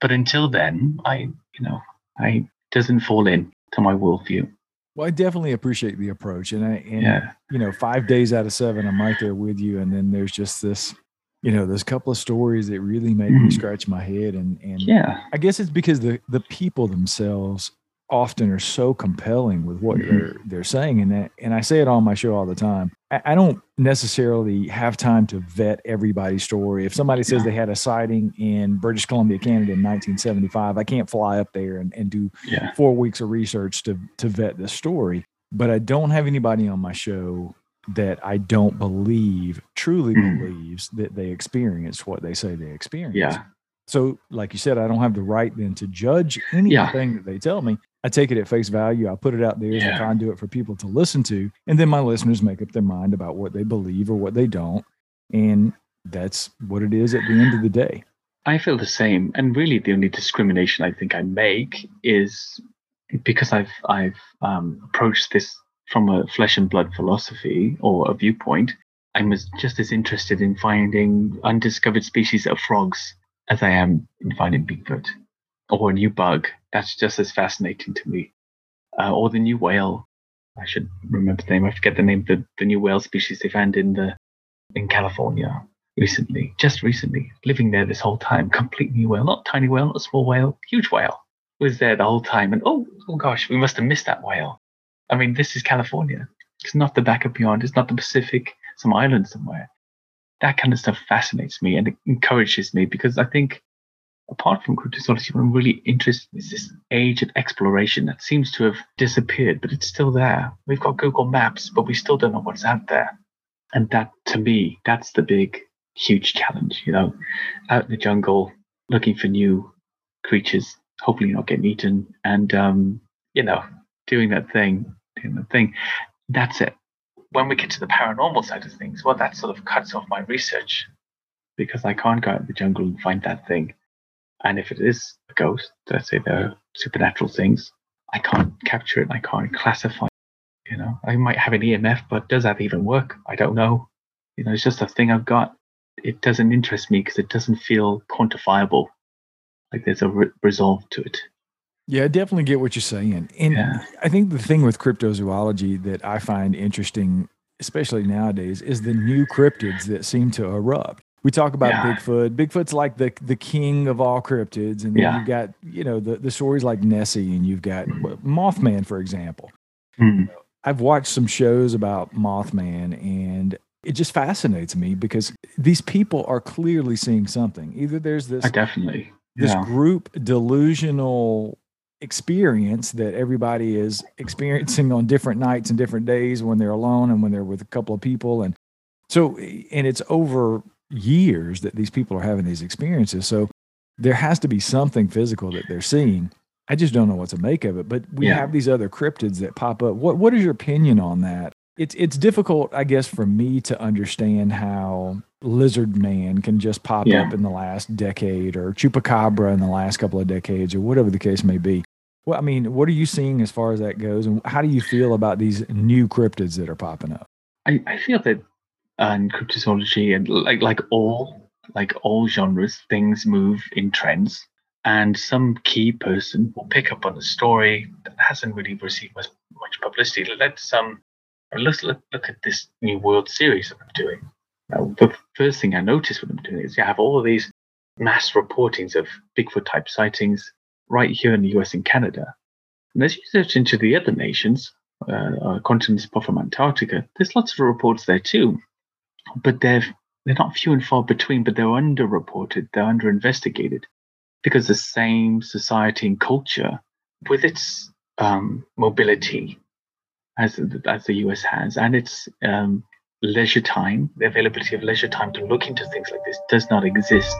But until then, I, you know, I doesn't fall in to my worldview. Well, I definitely appreciate the approach, and I, and Yeah. you know, five days out of seven, I'm right there with you. And then there's just this, you know, there's a couple of stories that really make me Mhm. scratch my head, and and Yeah. I guess it's because the the people themselves often are so compelling with what Mhm. they're they're saying, and that, and I say it on my show all the time. I, I don't necessarily have time to vet everybody's story. If somebody says they had a sighting in British Columbia, Canada in 1975, I can't fly up there and, and do Yeah. four weeks of research to to vet the story. But I don't have anybody on my show that I don't believe truly Mm. believes that they experienced what they say they experienced. Yeah. So, like you said, I don't have the right then to judge anything that they tell me. I take it at face value. I put it out there as a Yeah. conduit for people to listen to, and then my listeners make up their mind about what they believe or what they don't, and that's what it is at the end of the day. I feel the same. And really, the only discrimination I think I make is because I've I've um, approached this from a flesh and blood philosophy or a viewpoint. I'm as, just as interested in finding undiscovered species of frogs as I am in finding Bigfoot or a new bug. That's just as fascinating to me. Uh, or the new whale. I should remember the name. I forget the name. The the new whale species they found in the in California recently, just recently, living there this whole time. Complete new whale, not tiny whale, not small whale, huge whale was there the whole time. And oh, oh gosh, we must have missed that whale. I mean, this is California. It's not the back of beyond. It's not the Pacific, some island somewhere. That kind of stuff fascinates me and it encourages me because I think, apart from cryptozoology, what I'm really interested in is this age of exploration that seems to have disappeared, but it's still there. We've got Google Maps, but we still don't know what's out there. And that, to me, that's the big huge challenge. You know, out in the jungle looking for new creatures, hopefully not getting eaten, and um, you know, doing that thing, doing that thing. That's it. When we get to the paranormal side of things, well, that sort of cuts off my research because I can't go out in the jungle and find that thing. And if it is a ghost, let's say they're supernatural things, I can't capture it. I can't classify. It, you know, I might have an EMF, but does that even work? I don't know. You know, it's just a thing I've got. It doesn't interest me because it doesn't feel quantifiable. Like there's a re- resolve to it. Yeah, I definitely get what you're saying. And Yeah. I think the thing with cryptozoology that I find interesting, especially nowadays, is the new cryptids that seem to erupt. We talk about Yeah. Bigfoot. Bigfoot's like the the king of all cryptids, and then Yeah. you've got you know the the stories like Nessie, and you've got Mothman, for example. Hmm. I've watched some shows about Mothman, and it just fascinates me because these people are clearly seeing something. Either there's this I definitely. this yeah. group delusional experience that everybody is experiencing on different nights and different days when they're alone and when they're with a couple of people and so and it's over years that these people are having these experiences. So there has to be something physical that they're seeing. I just don't know what to make of it but we Yeah. have these other cryptids that pop up. What what is your opinion on that? It's it's difficult i guess for me to understand how lizard man can just pop Yeah. up in the last decade or chupacabra in the last couple of decades or whatever the case may be. Well i mean what are you seeing as far as that goes? And how do you feel about these new cryptids that are popping up? I, I feel that in cryptozoology and like like all like all genres, things move in trends, and some key person will pick up on a story that hasn't really received much, much publicity. Let's um let's look, look at this new World Series that I'm doing. Now, the first thing I noticed when I'm doing is you have all of these mass reportings of Bigfoot type sightings right here in the US and Canada. And as you search into the other nations, uh, uh, continents apart from Antarctica, there's lots of reports there too, but they're they're not few and far between. But they're underreported, they're under investigated, because the same society and culture, with its um, mobility, as the- as the US has, and its um, leisure time, the availability of leisure time to look into things like this, does not exist.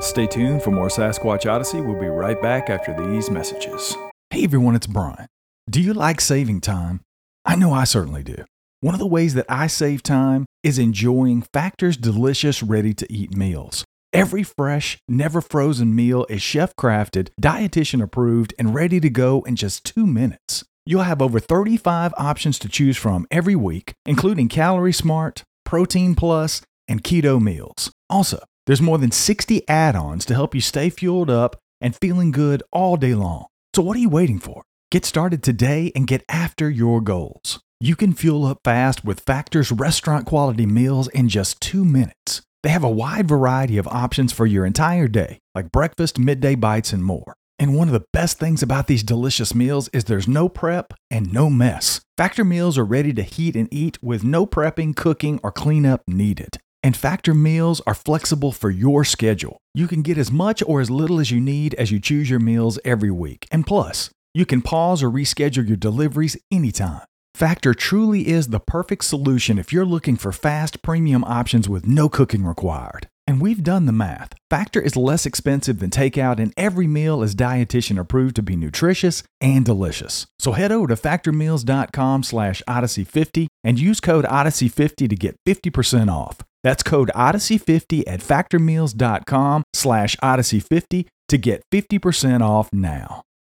Stay tuned for more Sasquatch Odyssey. We'll be right back after these messages. Hey everyone, it's Brian. Do you like saving time? I know I certainly do. One of the ways that I save time is enjoying Factor's delicious, ready to eat meals. Every fresh, never frozen meal is chef crafted, dietitian approved, and ready to go in just two minutes. You'll have over 35 options to choose from every week, including Calorie Smart, Protein Plus, and Keto meals. Also, there's more than 60 add ons to help you stay fueled up and feeling good all day long. So, what are you waiting for? Get started today and get after your goals. You can fuel up fast with Factor's restaurant quality meals in just two minutes. They have a wide variety of options for your entire day, like breakfast, midday bites, and more. And one of the best things about these delicious meals is there's no prep and no mess. Factor meals are ready to heat and eat with no prepping, cooking, or cleanup needed. And Factor meals are flexible for your schedule. You can get as much or as little as you need as you choose your meals every week. And plus, you can pause or reschedule your deliveries anytime. Factor truly is the perfect solution if you're looking for fast premium options with no cooking required. And we've done the math. Factor is less expensive than takeout, and every meal is dietitian approved to be nutritious and delicious. So head over to factormeals.com slash odyssey50 and use code odyssey50 to get 50% off. That's code odyssey50 at factormeals.com slash odyssey50 to get 50% off now.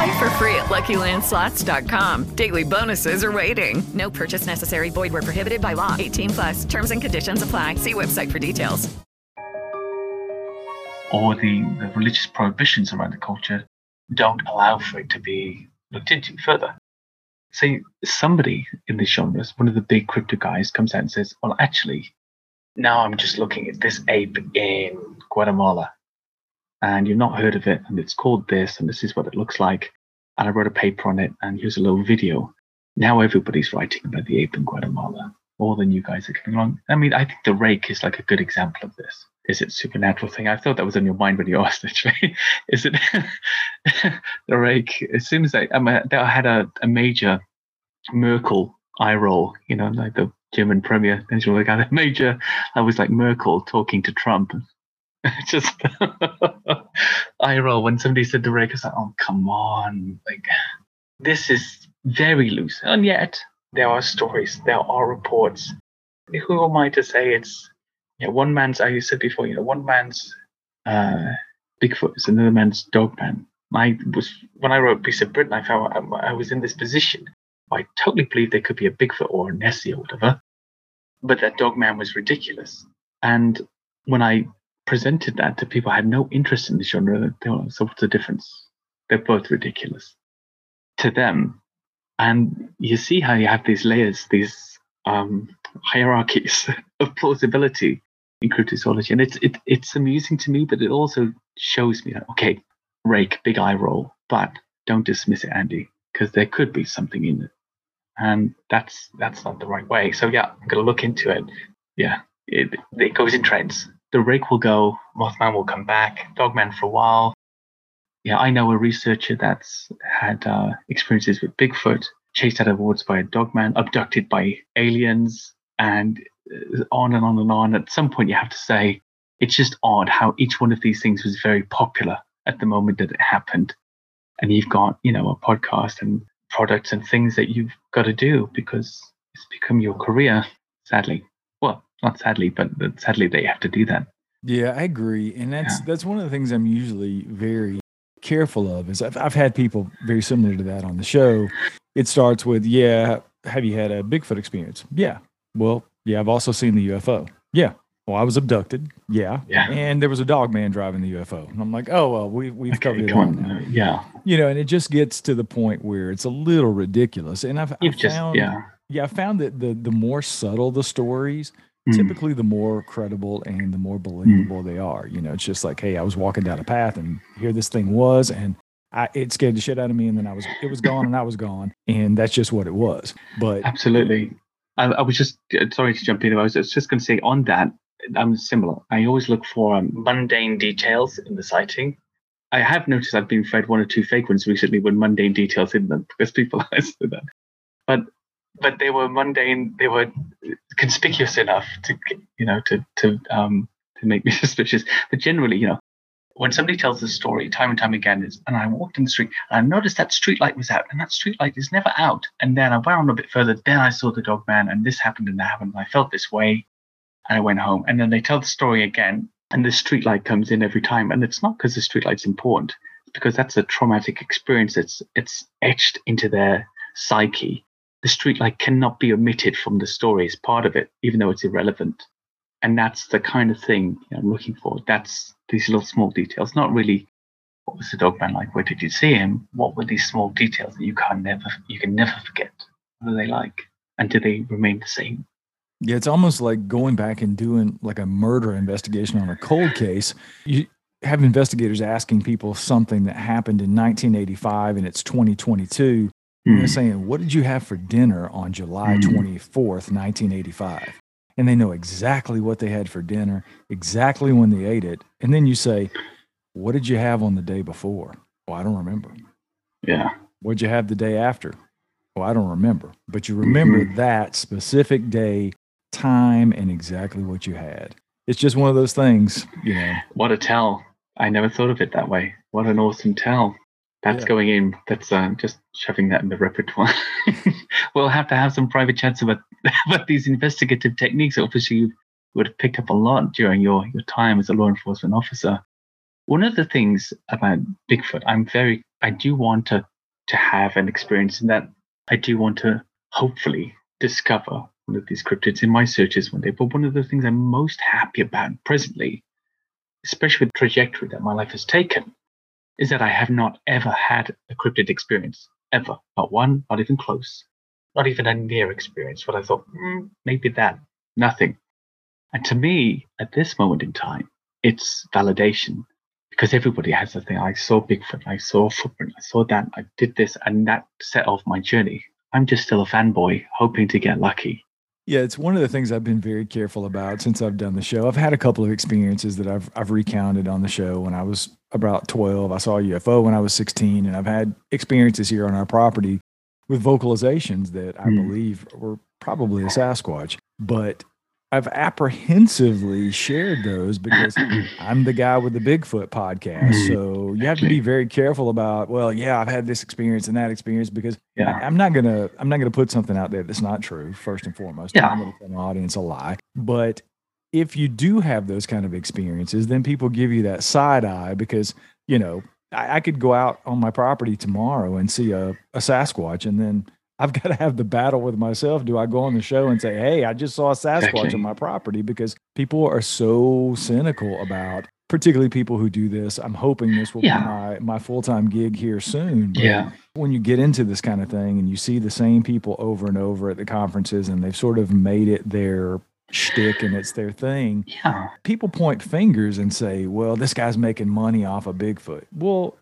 Play for free at LuckyLandSlots.com. Daily bonuses are waiting. No purchase necessary. Void were prohibited by law. 18 plus. Terms and conditions apply. See website for details. Or the, the religious prohibitions around the culture don't allow for it to be looked into further. Say somebody in the genres, one of the big crypto guys, comes out and says, "Well, actually, now I'm just looking at this ape in Guatemala, and you've not heard of it, and it's called this, and this is what it looks like, and I wrote a paper on it, and here's a little video." Now everybody's writing about the ape in Guatemala. All the new guys are coming along. I mean, I think the rake is like a good example of this. Is it supernatural thing? I thought that was on your mind when you asked actually. is it the rake? As soon as I, I, had a, a major Merkel eye roll, you know, like the German premier, got a major. I was like Merkel talking to Trump. Just eye roll when somebody said the rake. I was like, oh come on, like this is very loose, and yet there are stories, there are reports. Who am I to say it's you know, one man's? I said before, you know, one man's uh, Bigfoot is another man's Dogman. I was when I wrote Beast of Britain, I found I, I was in this position. I totally believed there could be a Bigfoot or a Nessie or whatever, but that Dogman was ridiculous. And when I presented that to people, had no interest in the genre. They were, so what's the difference? They're both ridiculous to them. And you see how you have these layers, these um, hierarchies of plausibility in cryptozoology. And it's it, it's amusing to me, but it also shows me that, okay, rake, big eye roll, but don't dismiss it, Andy, because there could be something in it. And that's that's not the right way. So yeah, I'm gonna look into it. Yeah, it it goes in trends. The rake will go, Mothman will come back, Dogman for a while. Yeah, I know a researcher that's had uh, experiences with Bigfoot, chased out of woods by a dogman, abducted by aliens, and uh, on and on and on. At some point, you have to say it's just odd how each one of these things was very popular at the moment that it happened. And you've got, you know, a podcast and products and things that you've got to do because it's become your career, sadly. Not sadly, but sadly they have to do that. Yeah, I agree. And that's yeah. that's one of the things I'm usually very careful of is I've, I've had people very similar to that on the show. It starts with, yeah, have you had a Bigfoot experience? Yeah. Well, yeah, I've also seen the UFO. Yeah. Well, I was abducted. Yeah. Yeah. And there was a dog man driving the UFO. And I'm like, oh, well, we, we've okay, covered it all now. Uh, yeah. You know, and it just gets to the point where it's a little ridiculous. And I've, I've just, found, yeah. yeah, I found that the, the more subtle the stories, mm. typically the more credible and the more believable mm. they are. You know, it's just like, hey, I was walking down a path and here this thing was, and I, it scared the shit out of me, and then I was it was gone, and I was gone, and that's just what it was. But absolutely, I, I was just uh, sorry to jump in. I was just going to say on that. I'm similar. I always look for um, mundane details in the sighting. I have noticed I've been fed one or two fake ones recently with mundane details in them because people ask that. But but they were mundane. They were conspicuous enough to you know to to um to make me suspicious. But generally, you know, when somebody tells the story time and time again, is and I walked in the street and I noticed that street light was out, and that street light is never out. And then I went on a bit further. Then I saw the dog man, and this happened and that happened. And I felt this way, and I went home. And then they tell the story again, and the street light comes in every time. And it's not because the street light's important, because that's a traumatic experience. It's it's etched into their psyche the streetlight cannot be omitted from the story as part of it, even though it's irrelevant. And that's the kind of thing I'm looking for. That's these little small details, not really what was the dog man like? Where did you see him? What were these small details that you can never you can never forget? What are they like? And do they remain the same? Yeah, it's almost like going back and doing like a murder investigation on a cold case. You have investigators asking people something that happened in 1985 and it's 2022 Mm. They're saying, What did you have for dinner on July 24th, 1985? And they know exactly what they had for dinner, exactly when they ate it. And then you say, What did you have on the day before? Well, I don't remember. Yeah. What'd you have the day after? Well, I don't remember. But you remember mm-hmm. that specific day, time, and exactly what you had. It's just one of those things, you know. What a tell. I never thought of it that way. What an awesome tell. That's yeah. going in. That's uh, just shoving that in the repertoire. we'll have to have some private chats about about these investigative techniques. Obviously, you would have picked up a lot during your your time as a law enforcement officer. One of the things about Bigfoot, I'm very, I do want to to have an experience, in that I do want to hopefully discover one of these cryptids in my searches one day. But one of the things I'm most happy about presently, especially with the trajectory that my life has taken, is that I have not ever had a cryptid experience. Ever. Not one, not even close. Not even a near experience. What I thought, mm, maybe that. Nothing. And to me, at this moment in time, it's validation because everybody has the thing. I saw Bigfoot, I saw footprint, I saw that, I did this, and that set off my journey. I'm just still a fanboy hoping to get lucky. Yeah, it's one of the things I've been very careful about since I've done the show. I've had a couple of experiences that I've I've recounted on the show. When I was about 12, I saw a UFO when I was 16, and I've had experiences here on our property with vocalizations that I mm. believe were probably a Sasquatch. But I've apprehensively shared those because I'm the guy with the Bigfoot podcast. Mm-hmm. So you have to be very careful about, well, yeah, I've had this experience and that experience because yeah. I, am not gonna I'm not gonna put something out there that's not true, first and foremost. Yeah. I'm gonna tell my audience a lie. But if you do have those kind of experiences, then people give you that side eye because, you know, I, I could go out on my property tomorrow and see a, a Sasquatch and then I've got to have the battle with myself. Do I go on the show and say, "Hey, I just saw a Sasquatch on my property"? Because people are so cynical about, particularly people who do this. I'm hoping this will yeah. be my my full time gig here soon. But yeah. When you get into this kind of thing and you see the same people over and over at the conferences, and they've sort of made it their shtick and it's their thing. Yeah. People point fingers and say, "Well, this guy's making money off of Bigfoot." Well,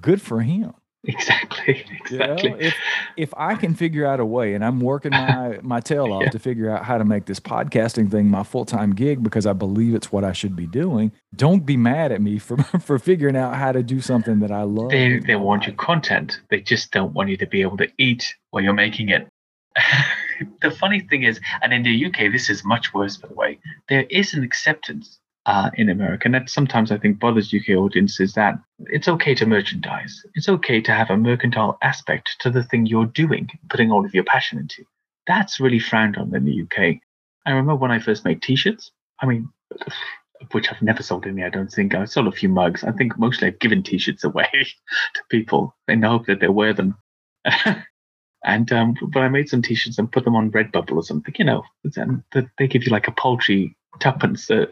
good for him. Exactly. Exactly. You know, if if I can figure out a way, and I'm working my my tail off yeah. to figure out how to make this podcasting thing my full time gig because I believe it's what I should be doing. Don't be mad at me for for figuring out how to do something that I love. They they want your content. They just don't want you to be able to eat while you're making it. the funny thing is, and in the UK, this is much worse. By the way, there is an acceptance uh, in America. And that sometimes I think bothers UK audiences that it's okay to merchandise. It's okay to have a mercantile aspect to the thing you're doing, putting all of your passion into. That's really frowned on in the UK. I remember when I first made t-shirts. I mean, which I've never sold any, I don't think. I sold a few mugs. I think mostly I've given t-shirts away to people in the hope that they wear them. and um, but I made some t-shirts and put them on Redbubble or something, you know, and they give you like a paltry tuppence, uh,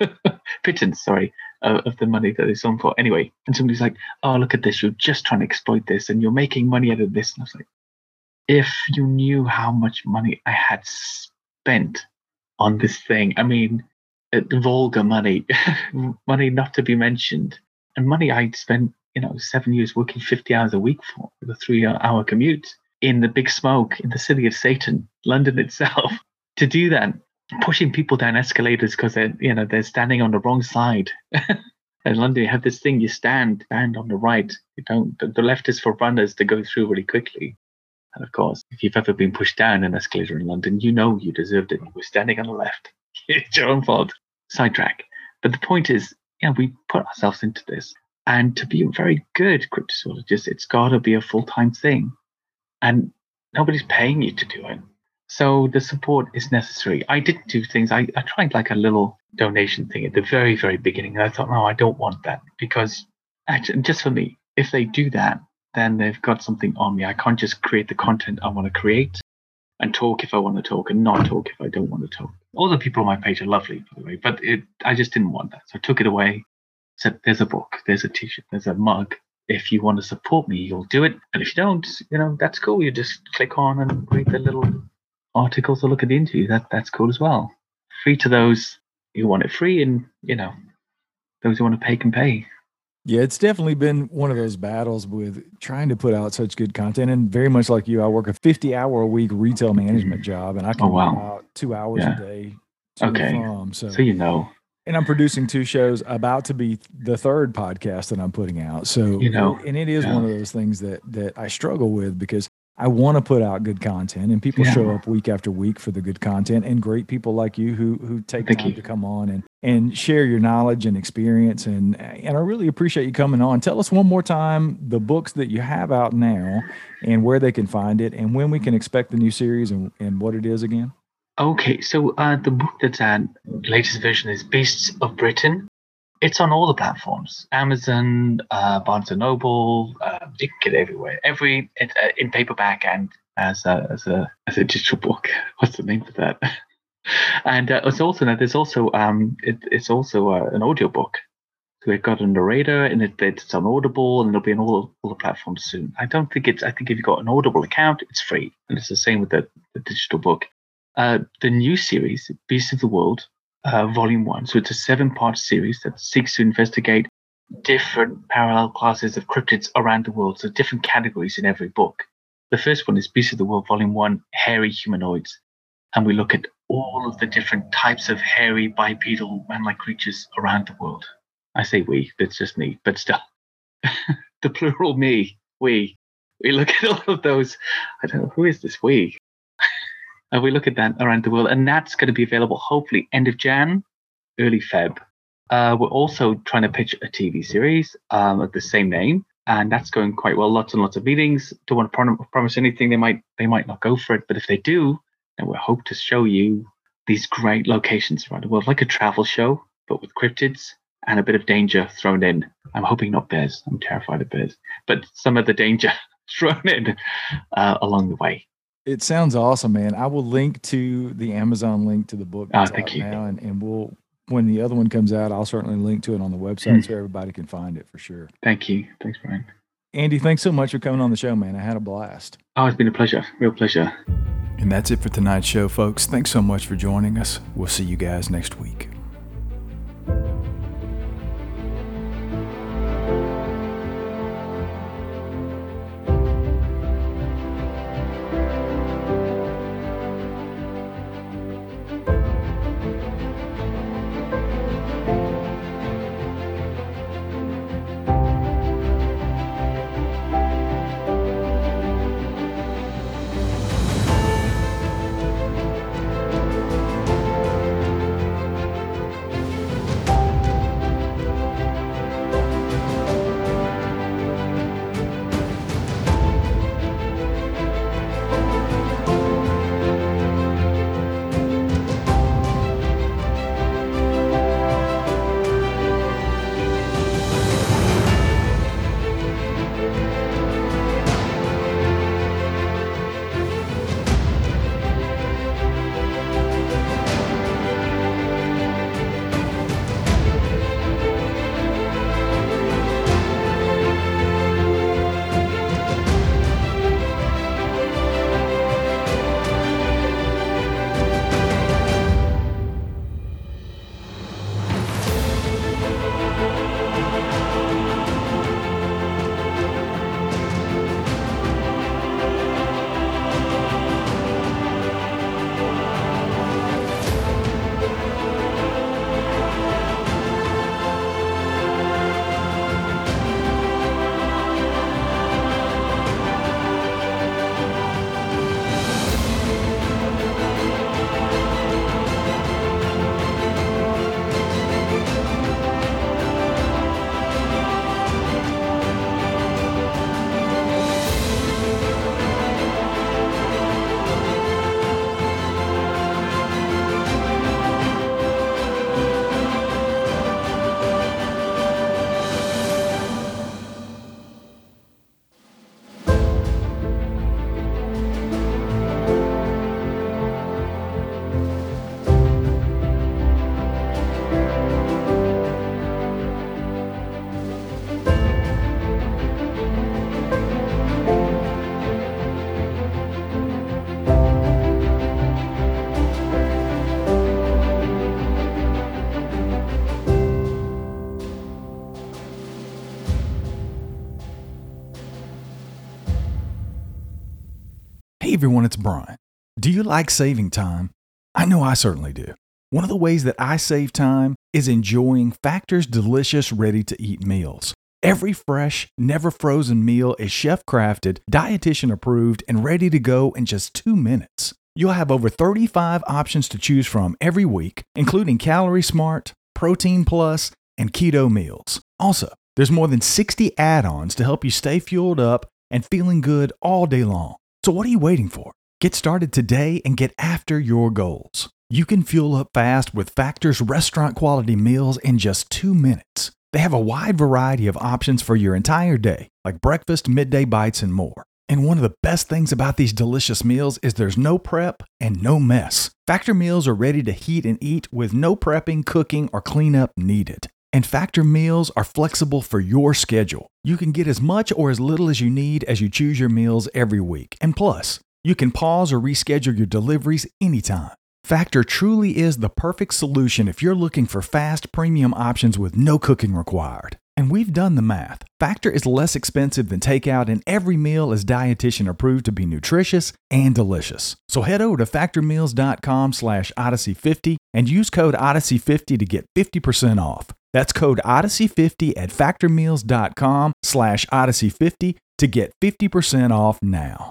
pittance, sorry, uh, of the money that they sold for. Anyway, and somebody's like, "Oh, look at this! You're just trying to exploit this, and you're making money out of this." And I was like, "If you knew how much money I had spent on this thing, I mean, uh, vulgar money, money not to be mentioned, and money I'd spent, you know, seven years working 50 hours a week for with a three-hour commute." In the big smoke in the city of Satan, London itself, to do that pushing people down escalators because they're you know they're standing on the wrong side. in London, you have this thing: you stand, stand on the right. You don't. The, the left is for runners to go through really quickly. And of course, if you've ever been pushed down an escalator in London, you know you deserved it. You were standing on the left. it's your own fault. Sidetrack. But the point is, yeah, we put ourselves into this. And to be a very good cryptozoologist, it's got to be a full time thing. And nobody's paying you to do it. So the support is necessary. I did do things. I, I tried like a little donation thing at the very, very beginning. And I thought, no, I don't want that because actually, just for me, if they do that, then they've got something on me. I can't just create the content I want to create and talk if I want to talk and not talk if I don't want to talk. All the people on my page are lovely, by the way, but it, I just didn't want that. So I took it away, said, there's a book, there's a t shirt, there's a mug. If you want to support me, you'll do it. And if you don't, you know, that's cool. You just click on and read the little articles to look at into. That that's cool as well. Free to those who want it free, and you know, those who want to pay can pay. Yeah, it's definitely been one of those battles with trying to put out such good content. And very much like you, I work a 50 hour a week retail management job and I can oh, wow. out two hours yeah. a day. okay. From, so, so you know. And I'm producing two shows, about to be the third podcast that I'm putting out. So you know, and it is yeah. one of those things that that I struggle with because I want to put out good content, and people yeah. show up week after week for the good content, and great people like you who who take Thank time you. to come on and and share your knowledge and experience, and and I really appreciate you coming on. Tell us one more time the books that you have out now, and where they can find it, and when we can expect the new series, and and what it is again. Okay, so uh, the book that's at latest version is Beasts of Britain. it's on all the platforms: Amazon, uh, Barnes and Noble. Uh, you can get it everywhere. Every it, uh, in paperback and as a as a as a digital book. What's the name for that? and uh, it's also there's also um it, it's also uh, an audio book. So we've got a narrator, and it, it's on Audible, and it'll be on all, all the platforms soon. I don't think it's. I think if you've got an Audible account, it's free, and it's the same with the, the digital book. Uh, the new series, Beasts of the World, uh, Volume One. So it's a seven-part series that seeks to investigate different parallel classes of cryptids around the world. So different categories in every book. The first one is Beasts of the World, Volume One, Hairy Humanoids, and we look at all of the different types of hairy bipedal man-like creatures around the world. I say we, that's just me, but still, the plural me, we. We look at all of those. I don't know who is this we. And we look at that around the world, and that's going to be available hopefully end of Jan, early Feb. Uh, we're also trying to pitch a TV series um, of the same name, and that's going quite well. Lots and lots of meetings. Don't want to prom- promise anything. They might they might not go for it, but if they do, then we hope to show you these great locations around the world, like a travel show, but with cryptids and a bit of danger thrown in. I'm hoping not bears. I'm terrified of bears, but some of the danger thrown in uh, along the way. It sounds awesome, man. I will link to the Amazon link to the book. Oh, thank you. Now, and, and we'll when the other one comes out, I'll certainly link to it on the website mm. so everybody can find it for sure. Thank you. Thanks, Brian. Andy, thanks so much for coming on the show, man. I had a blast. Oh, it's been a pleasure. Real pleasure. And that's it for tonight's show, folks. Thanks so much for joining us. We'll see you guys next week. Everyone, it's Brian. Do you like saving time? I know I certainly do. One of the ways that I save time is enjoying Factor's delicious, ready to eat meals. Every fresh, never frozen meal is chef crafted, dietitian approved, and ready to go in just two minutes. You'll have over 35 options to choose from every week, including Calorie Smart, Protein Plus, and Keto meals. Also, there's more than 60 add ons to help you stay fueled up and feeling good all day long. So what are you waiting for? Get started today and get after your goals. You can fuel up fast with Factor's restaurant quality meals in just two minutes. They have a wide variety of options for your entire day, like breakfast, midday bites, and more. And one of the best things about these delicious meals is there's no prep and no mess. Factor meals are ready to heat and eat with no prepping, cooking, or cleanup needed. And Factor meals are flexible for your schedule. You can get as much or as little as you need as you choose your meals every week. And plus, you can pause or reschedule your deliveries anytime. Factor truly is the perfect solution if you're looking for fast premium options with no cooking required. And we've done the math. Factor is less expensive than takeout, and every meal is dietitian approved to be nutritious and delicious. So head over to factormeals.com slash odyssey50 and use code odyssey50 to get 50% off. That's code odyssey50 at factormeals.com slash odyssey50 to get 50% off now.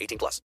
18 plus.